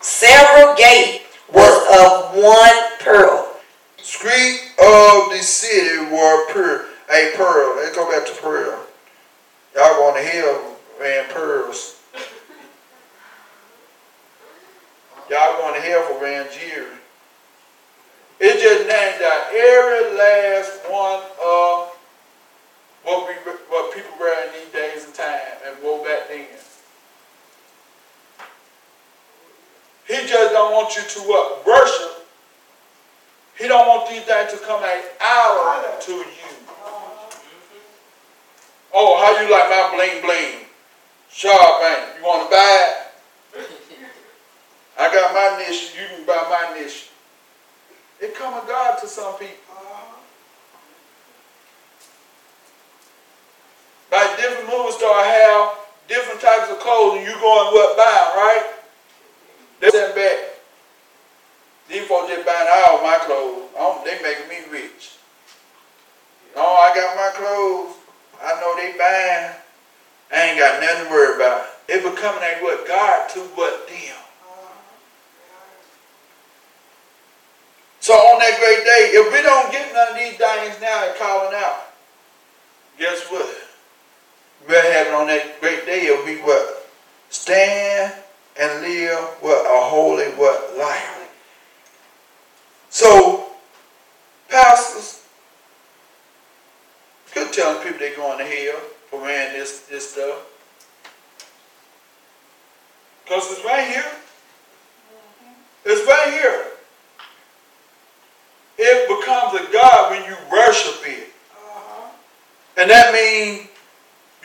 Several gate was of one pearl. street of the city were pure a pearl. Let's go back to pearl. Y'all going to hell wearing pearls. Y'all going to hell for jewelry. It just named out every last one of what we what people were in these days and time and woe back then. He just don't want you to what? Worship. He don't want these things to come out to you. Oh, how you like my bling bling? Sharp, ain't You want to buy it? I got my niche. You can buy my niche. It come a God to some people. Like different movie stars have different types of clothes and you going what buy right? They send back. These folks just buying all my clothes. They making me rich. Oh, I got my clothes. I know they buying. I ain't got nothing to worry about. It becoming a what God to what them. So on that great day, if we don't get none of these things now and calling out, guess what? We'll have it on that great day, it'll be what? Stand and live what a holy what life. So, pastors, good telling people they're going to hell for wearing this, this stuff. Because it's right here. It's right here. It becomes a God when you worship it. Uh-huh. And that means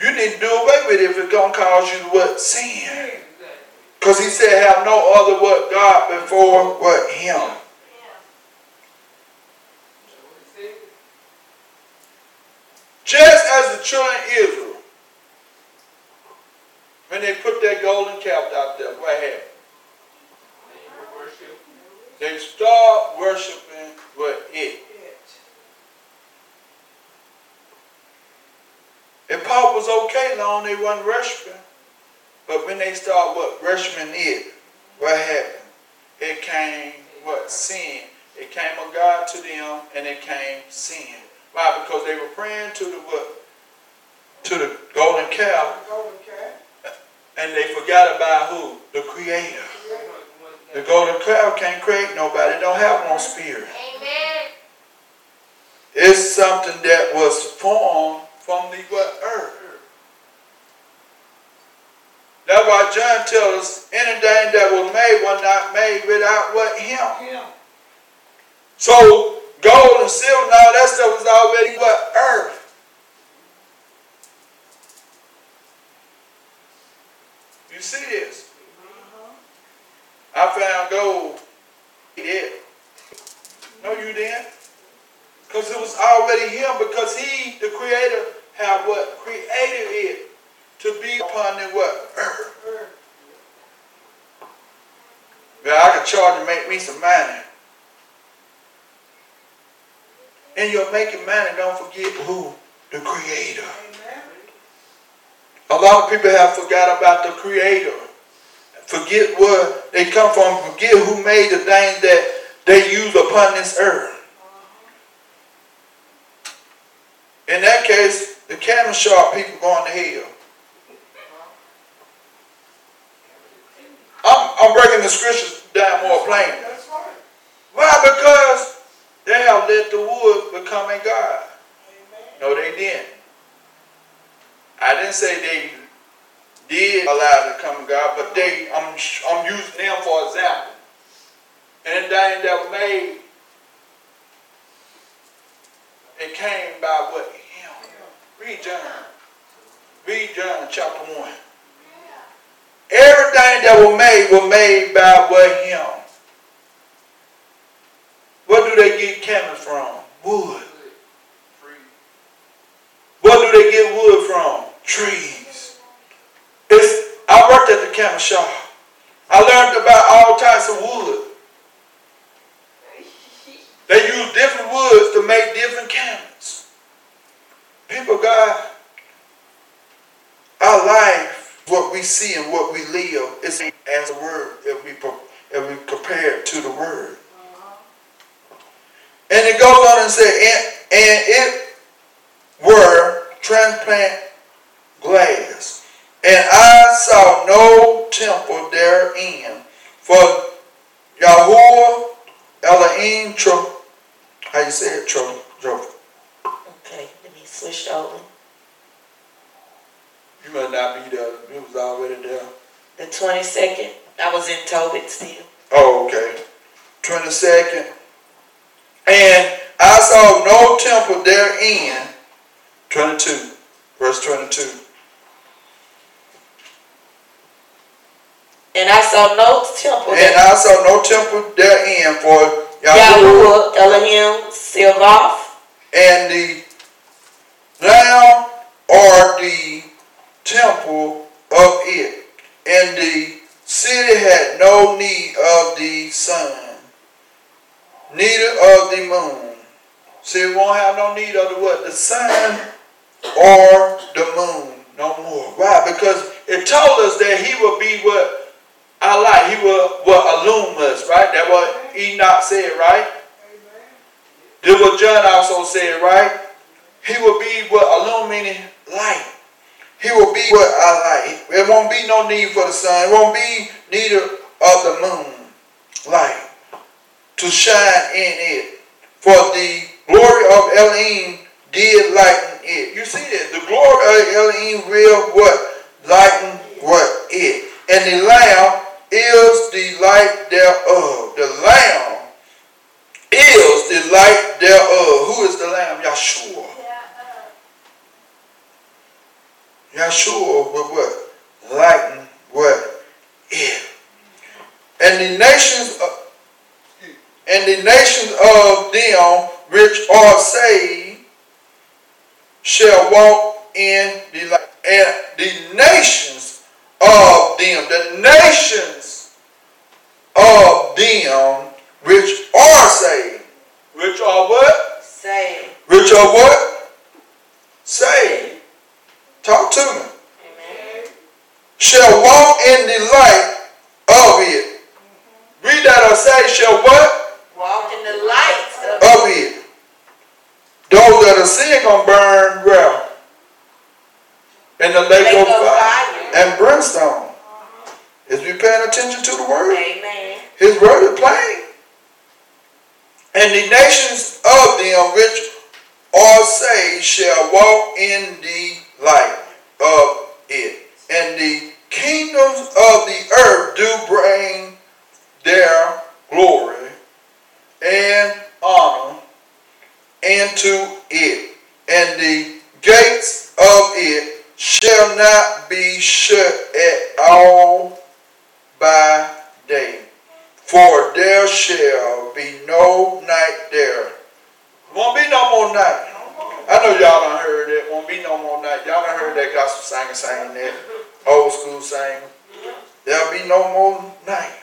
you need to do away with it if it's going to cause you what? Sin. Because he said, have no other what God before what him. Just as the children of Israel, when they put that golden calf out there, what happened? They start worshiping what it. If Paul was okay long they wasn't worshiping. But when they start what worshiping it, what happened? It came what sin. It came of God to them, and it came sin. Why? Because they were praying to the what? To the golden calf. And they forgot about who? The Creator. The golden calf can't create nobody. Don't have no spirit. Amen. It's something that was formed from the what? Earth. That's why John tells us anything that was made was not made without what? Him. Him. So gold and silver and all that stuff was already what? Earth. You see this? I found gold. Did. No, you didn't. Because it was already him because he, the creator, had what? Created it to be upon the what? Earth. Well, I could charge and make me some money. And you're making money, don't forget who? The Creator. A lot of people have forgot about the Creator. Forget where they come from. Forget who made the things that they use upon this earth. In that case, the camel sharp people going to hell. I'm, I'm breaking the scriptures down more plain. Why? Because they have let the wood become a God. No, they didn't. I didn't say they did allow to come God, but they, I'm, I'm using them for example. And Anything that was made, it came by what? Him. Read John. Read John chapter 1. Everything that was made was made by what him. What do they get camels from? Wood. What do they get wood from? Trees. Worked at the camel shop. I learned about all types of wood. They use different woods to make different camels. People, God, our life what we see and what we live is as a word if we if we compare it to the word. And it goes on and says, and, and it were transplant glass, and I saw no temple therein, for Yahuwah Elohim Tro, how you say it, Tro, tro- Okay, let me switch over. You must not be there. You was already there. The twenty-second, I was in Tobit still. Oh, okay. Twenty-second. And I saw no temple therein. Twenty-two. Verse twenty-two. And I saw no temple. And I saw no temple therein for Yahuwah, Elohim, Silvath. And the lamb or the temple of it. And the city had no need of the sun, neither of the moon. See, it won't have no need of the what? The sun or the moon no more. Why? Because it told us that he would be what I like. He will, will illume us, right? That what Enoch said, right? Did what John also said, right? He will be what illuminating light. He will be what I like. There won't be no need for the sun. It won't be neither of the moon light to shine in it. For the glory of Elohim did lighten it. You see it. The glory of Elohim will what? Lighten what? It. And the Lamb is the light thereof. The Lamb is the light thereof. Who is the Lamb? Yeshua. Yeshua will what? Lighten what? It. And the nations of, and the nations of them which are saved shall walk in the light. And the nations of them, the nations of them which are saved. Which are what? Saved. Which are what? Saved. Talk to me. Amen. Shall walk in the light of it. Read that or say, shall what? Walk in the light of, Of it. Those that are sin gonna burn well. In the lake, Lake of of fire fire. and brimstone. Is we paying attention to the word? Amen. His word is plain. And the nations of them which are saved shall walk in the light of it. And the kingdoms of the earth do bring their glory and honor into it. And the gates of it shall not be shut at all by day. For there shall be no night there. Won't be no more night. I know y'all done heard it. Won't be no more night. Y'all done heard that gospel singer saying that. Old school saying. There'll be no more night.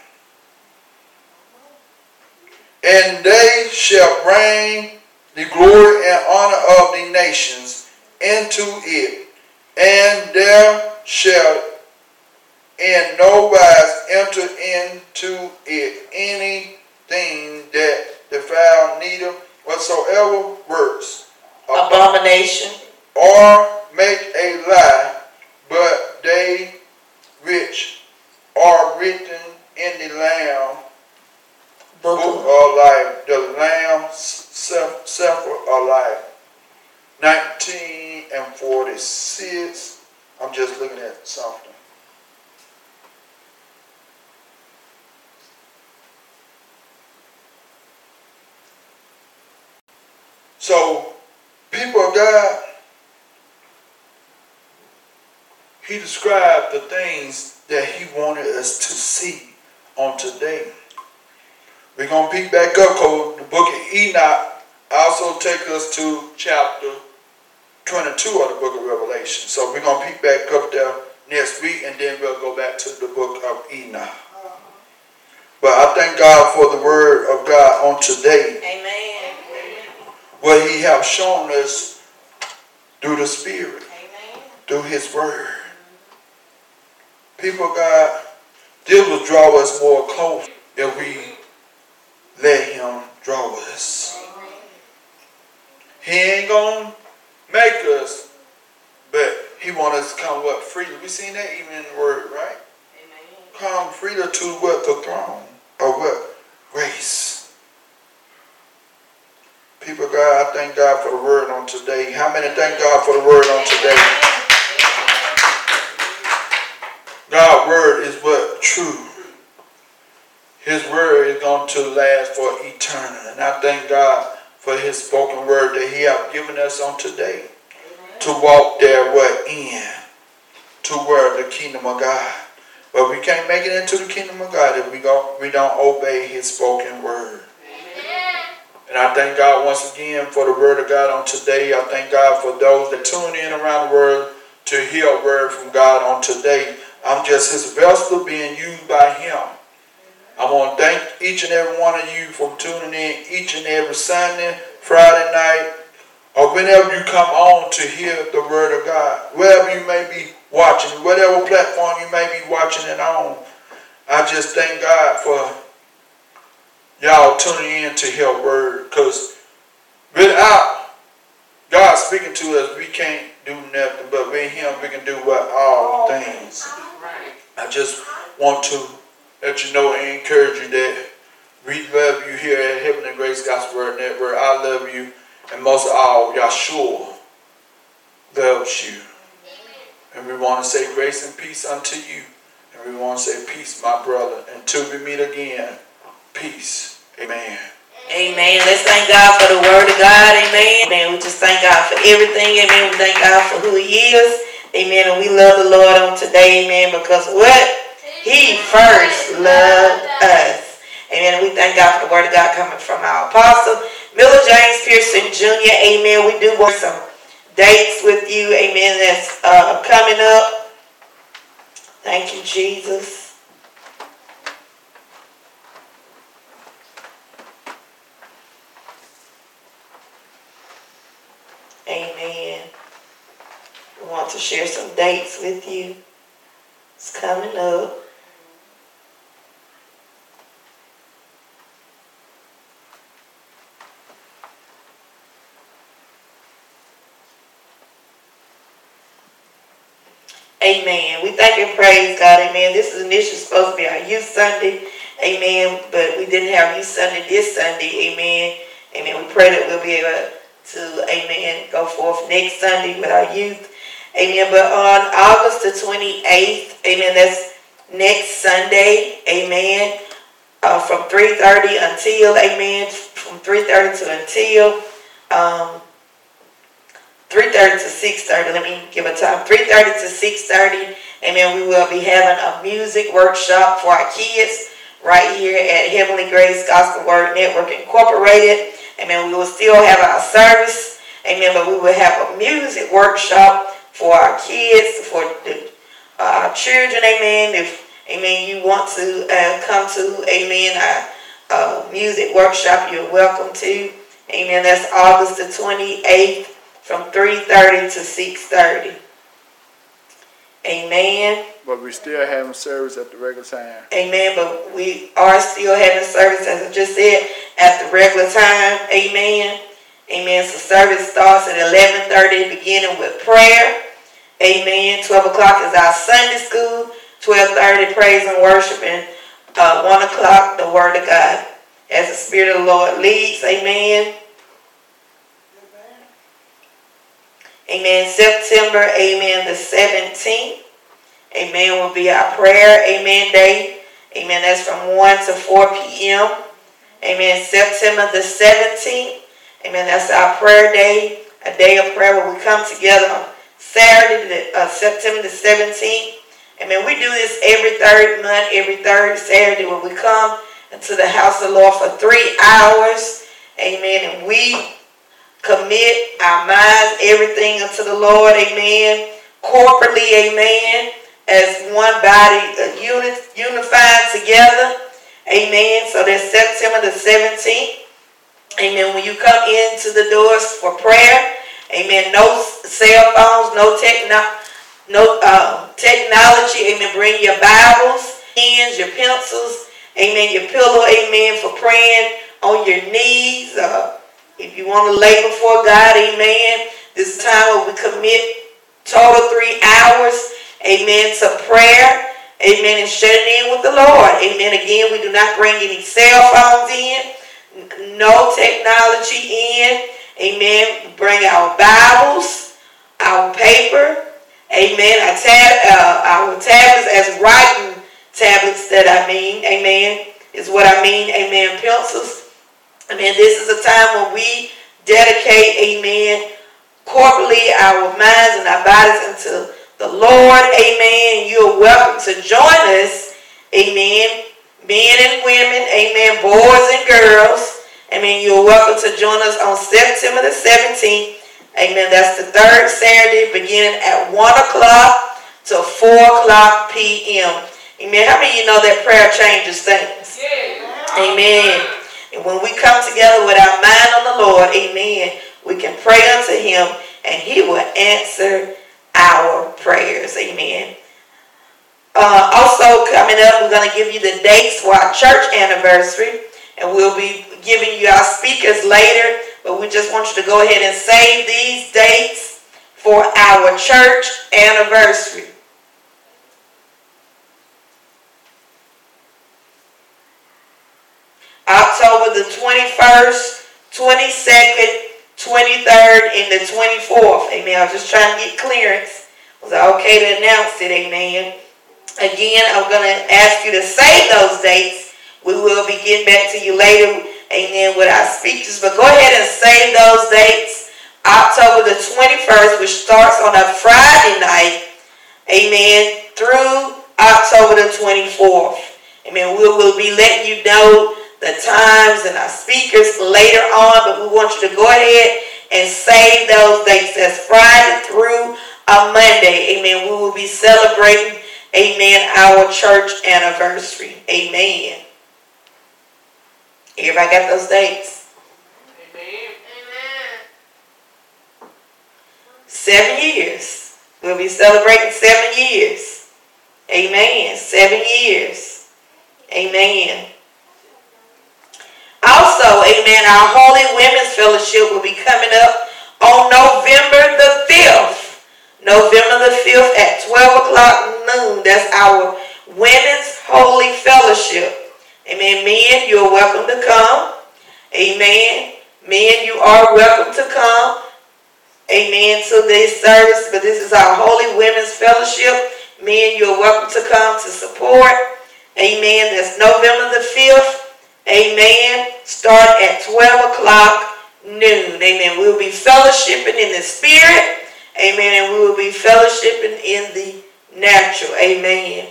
And they shall bring the glory and honor of the nations into it. And there shall in no wise enter into it anything that defile neither whatsoever works Abomination. or make a lie, but they which are written in the Lamb Book of, life, the Lamb suffer life. 19 and 46. I'm just looking at something. So, people of God, he described the things that he wanted us to see on today. We're going to pick back up because the book of Enoch also take us to chapter 22 of the book of Revelation. So we're going to pick back up there next week and then we'll go back to the book of Enoch. But I thank God for the word of God on today. Amen. What he have shown us through the Spirit, Amen. through his word. People God, this will draw us more close if we let him draw us. He ain't gonna make us, but he want us to come what freely. We seen that even in the word, right? Amen. Come freely to what the throne of what grace. God, I thank God for the word on today. How many thank God for the word on today? God's word is what true. His word is going to last for eternity. And I thank God for his spoken word that he have given us on today. To walk there what in. To where the kingdom of God. But we can't make it into the kingdom of God if we, go, we don't obey his spoken word. And I thank God once again for the word of God on today. I thank God for those that tune in around the world to hear a word from God on today. I'm just his vessel being used by him. I want to thank each and every one of you for tuning in each and every Sunday, Friday night, or whenever you come on to hear the word of God. Wherever you may be watching, whatever platform you may be watching it on. I just thank God for y'all tuning in to hear word because without God speaking to us, we can't do nothing. But with him, we can do what? All things. I just want to let you know and encourage you that we love you here at Heavenly Grace Gospel Word Network. I love you. And most of all, Yahshua loves you. And we want to say grace and peace unto you. And we want to say peace, my brother. Until we meet again, peace. Amen. Amen. Let's thank God for the word of God. Amen. Amen. We just thank God for everything. Amen. We thank God for who he is. Amen. And we love the Lord on today. Amen. Because what? He first loved us. Amen. We thank God for the word of God coming from our apostle, Miller James Pearson Jr. Amen. We do want some dates with you. Amen. That's uh, coming up. Thank you, Jesus. Amen. We want to share some dates with you. It's coming up. Amen. We thank and praise God. Amen. This is initially supposed to be our youth Sunday. Amen. But we didn't have youth Sunday this Sunday. Amen. Amen. We pray that we'll be able to, amen, go forth next Sunday with our youth. Amen. But on August the 28th, amen, that's next Sunday. Amen. Uh, from 3.30 until, amen, from 3.30 to until um, 3.30 to 6.30. Let me give a time. 3.30 to 6.30. Amen. We will be having a music workshop for our kids right here at Heavenly Grace Gospel Word Network Incorporated. Amen. We will still have our service. Amen. But we will have a music workshop for our kids, for the, uh, our children. Amen. If, amen, you want to uh, come to, amen, our uh, music workshop, you're welcome to. Amen. That's August the 28th from 3.30 to 6.30. Amen. But we still having service at the regular time. Amen. But we are still having service, as I just said, at the regular time. Amen. Amen. So service starts at 11.30, beginning with prayer. Amen. 12 o'clock is our Sunday school. 12.30, praise and worship. And uh, 1 o'clock, the Word of God. As the Spirit of the Lord leads. Amen. Amen. September, amen, the 17th. Amen, will be our prayer, amen, day. Amen, that's from 1 to 4 p.m. Amen, September the 17th. Amen, that's our prayer day, a day of prayer where we come together on Saturday, uh, September the 17th. Amen, we do this every third month, every third Saturday when we come into the house of the Lord for three hours. Amen, and we commit our minds, everything unto the Lord, amen. Corporately, amen. As one body, uh, unit, unified together, amen. So that's September the 17th. Amen. When you come into the doors for prayer, amen. No cell phones, no techno, no uh, technology. Amen. Bring your Bibles, pens, your pencils, amen. Your pillow, amen, for praying on your knees. Uh, if you want to lay before God, amen, this time where we commit total three hours, amen, to prayer, amen, and shutting in with the Lord. Amen. Again, we do not bring any cell phones in, no technology in. Amen. Bring our Bibles, our paper, Amen. Our, tab, uh, our tablets as writing tablets that I mean. Amen. Is what I mean. Amen. Pencils. Amen. This is a time when we dedicate, amen, corporately our minds and our bodies unto the Lord. Amen. You're welcome to join us. Amen. Men and women. Amen. Boys and girls. Amen. You're welcome to join us on September the 17th. Amen. That's the third Saturday beginning at 1 o'clock to 4 o'clock p.m. Amen. How many of you know that prayer changes things? Yeah. Amen. And when we come together with our mind on the Lord, amen, we can pray unto him and he will answer our prayers. Amen. Uh, also coming up, we're going to give you the dates for our church anniversary. And we'll be giving you our speakers later. But we just want you to go ahead and save these dates for our church anniversary. October the 21st, 22nd, 23rd, and the 24th. Amen. I was just trying to get clearance. Was I okay to announce it? Amen. Again, I'm going to ask you to save those dates. We will be getting back to you later, amen, with our speeches. But go ahead and save those dates. October the 21st, which starts on a Friday night, amen, through October the 24th. Amen. We will be letting you know the times and our speakers later on, but we want you to go ahead and save those dates. That's Friday through a Monday. Amen. We will be celebrating, amen, our church anniversary. Amen. Everybody got those dates? Amen. Seven years. We'll be celebrating seven years. Amen. Seven years. Amen. Also, amen, our Holy Women's Fellowship will be coming up on November the 5th. November the 5th at 12 o'clock noon. That's our Women's Holy Fellowship. Amen. Men, you're welcome to come. Amen. Men, you are welcome to come. Amen. To this service. But this is our Holy Women's Fellowship. Men, you're welcome to come to support. Amen. That's November the 5th Amen. Start at 12 o'clock noon. Amen. We'll be fellowshipping in the spirit. Amen. And we will be fellowshipping in the natural. Amen.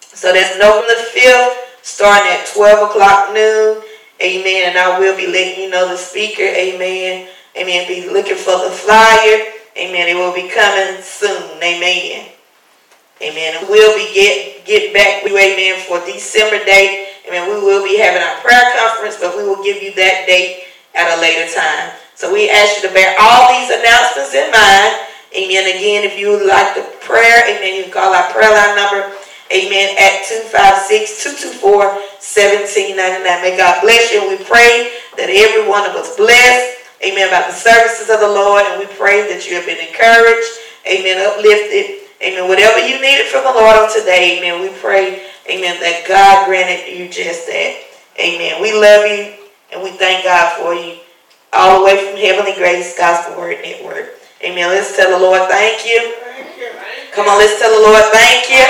So that's November the 5th, starting at 12 o'clock noon. Amen. And I will be letting you know the speaker. Amen. Amen. Be looking for the flyer. Amen. It will be coming soon. Amen. Amen. And we'll be get get back with you, amen, for December date. Amen. We will be having our prayer conference, but we will give you that date at a later time. So we ask you to bear all these announcements in mind. Amen. Again, if you would like the prayer, amen, you can call our prayer line number, amen, at 256-224-1799. May God bless you. And we pray that every one of us blessed, amen, about the services of the Lord. And we pray that you have been encouraged, amen, uplifted, amen. Whatever you needed from the Lord on today, amen, we pray Amen. That God granted you just that. Amen. We love you and we thank God for you. All the way from Heavenly Grace Gospel Word Network. Amen. Let's tell the Lord thank you. Thank you. Come on, let's tell the Lord thank you.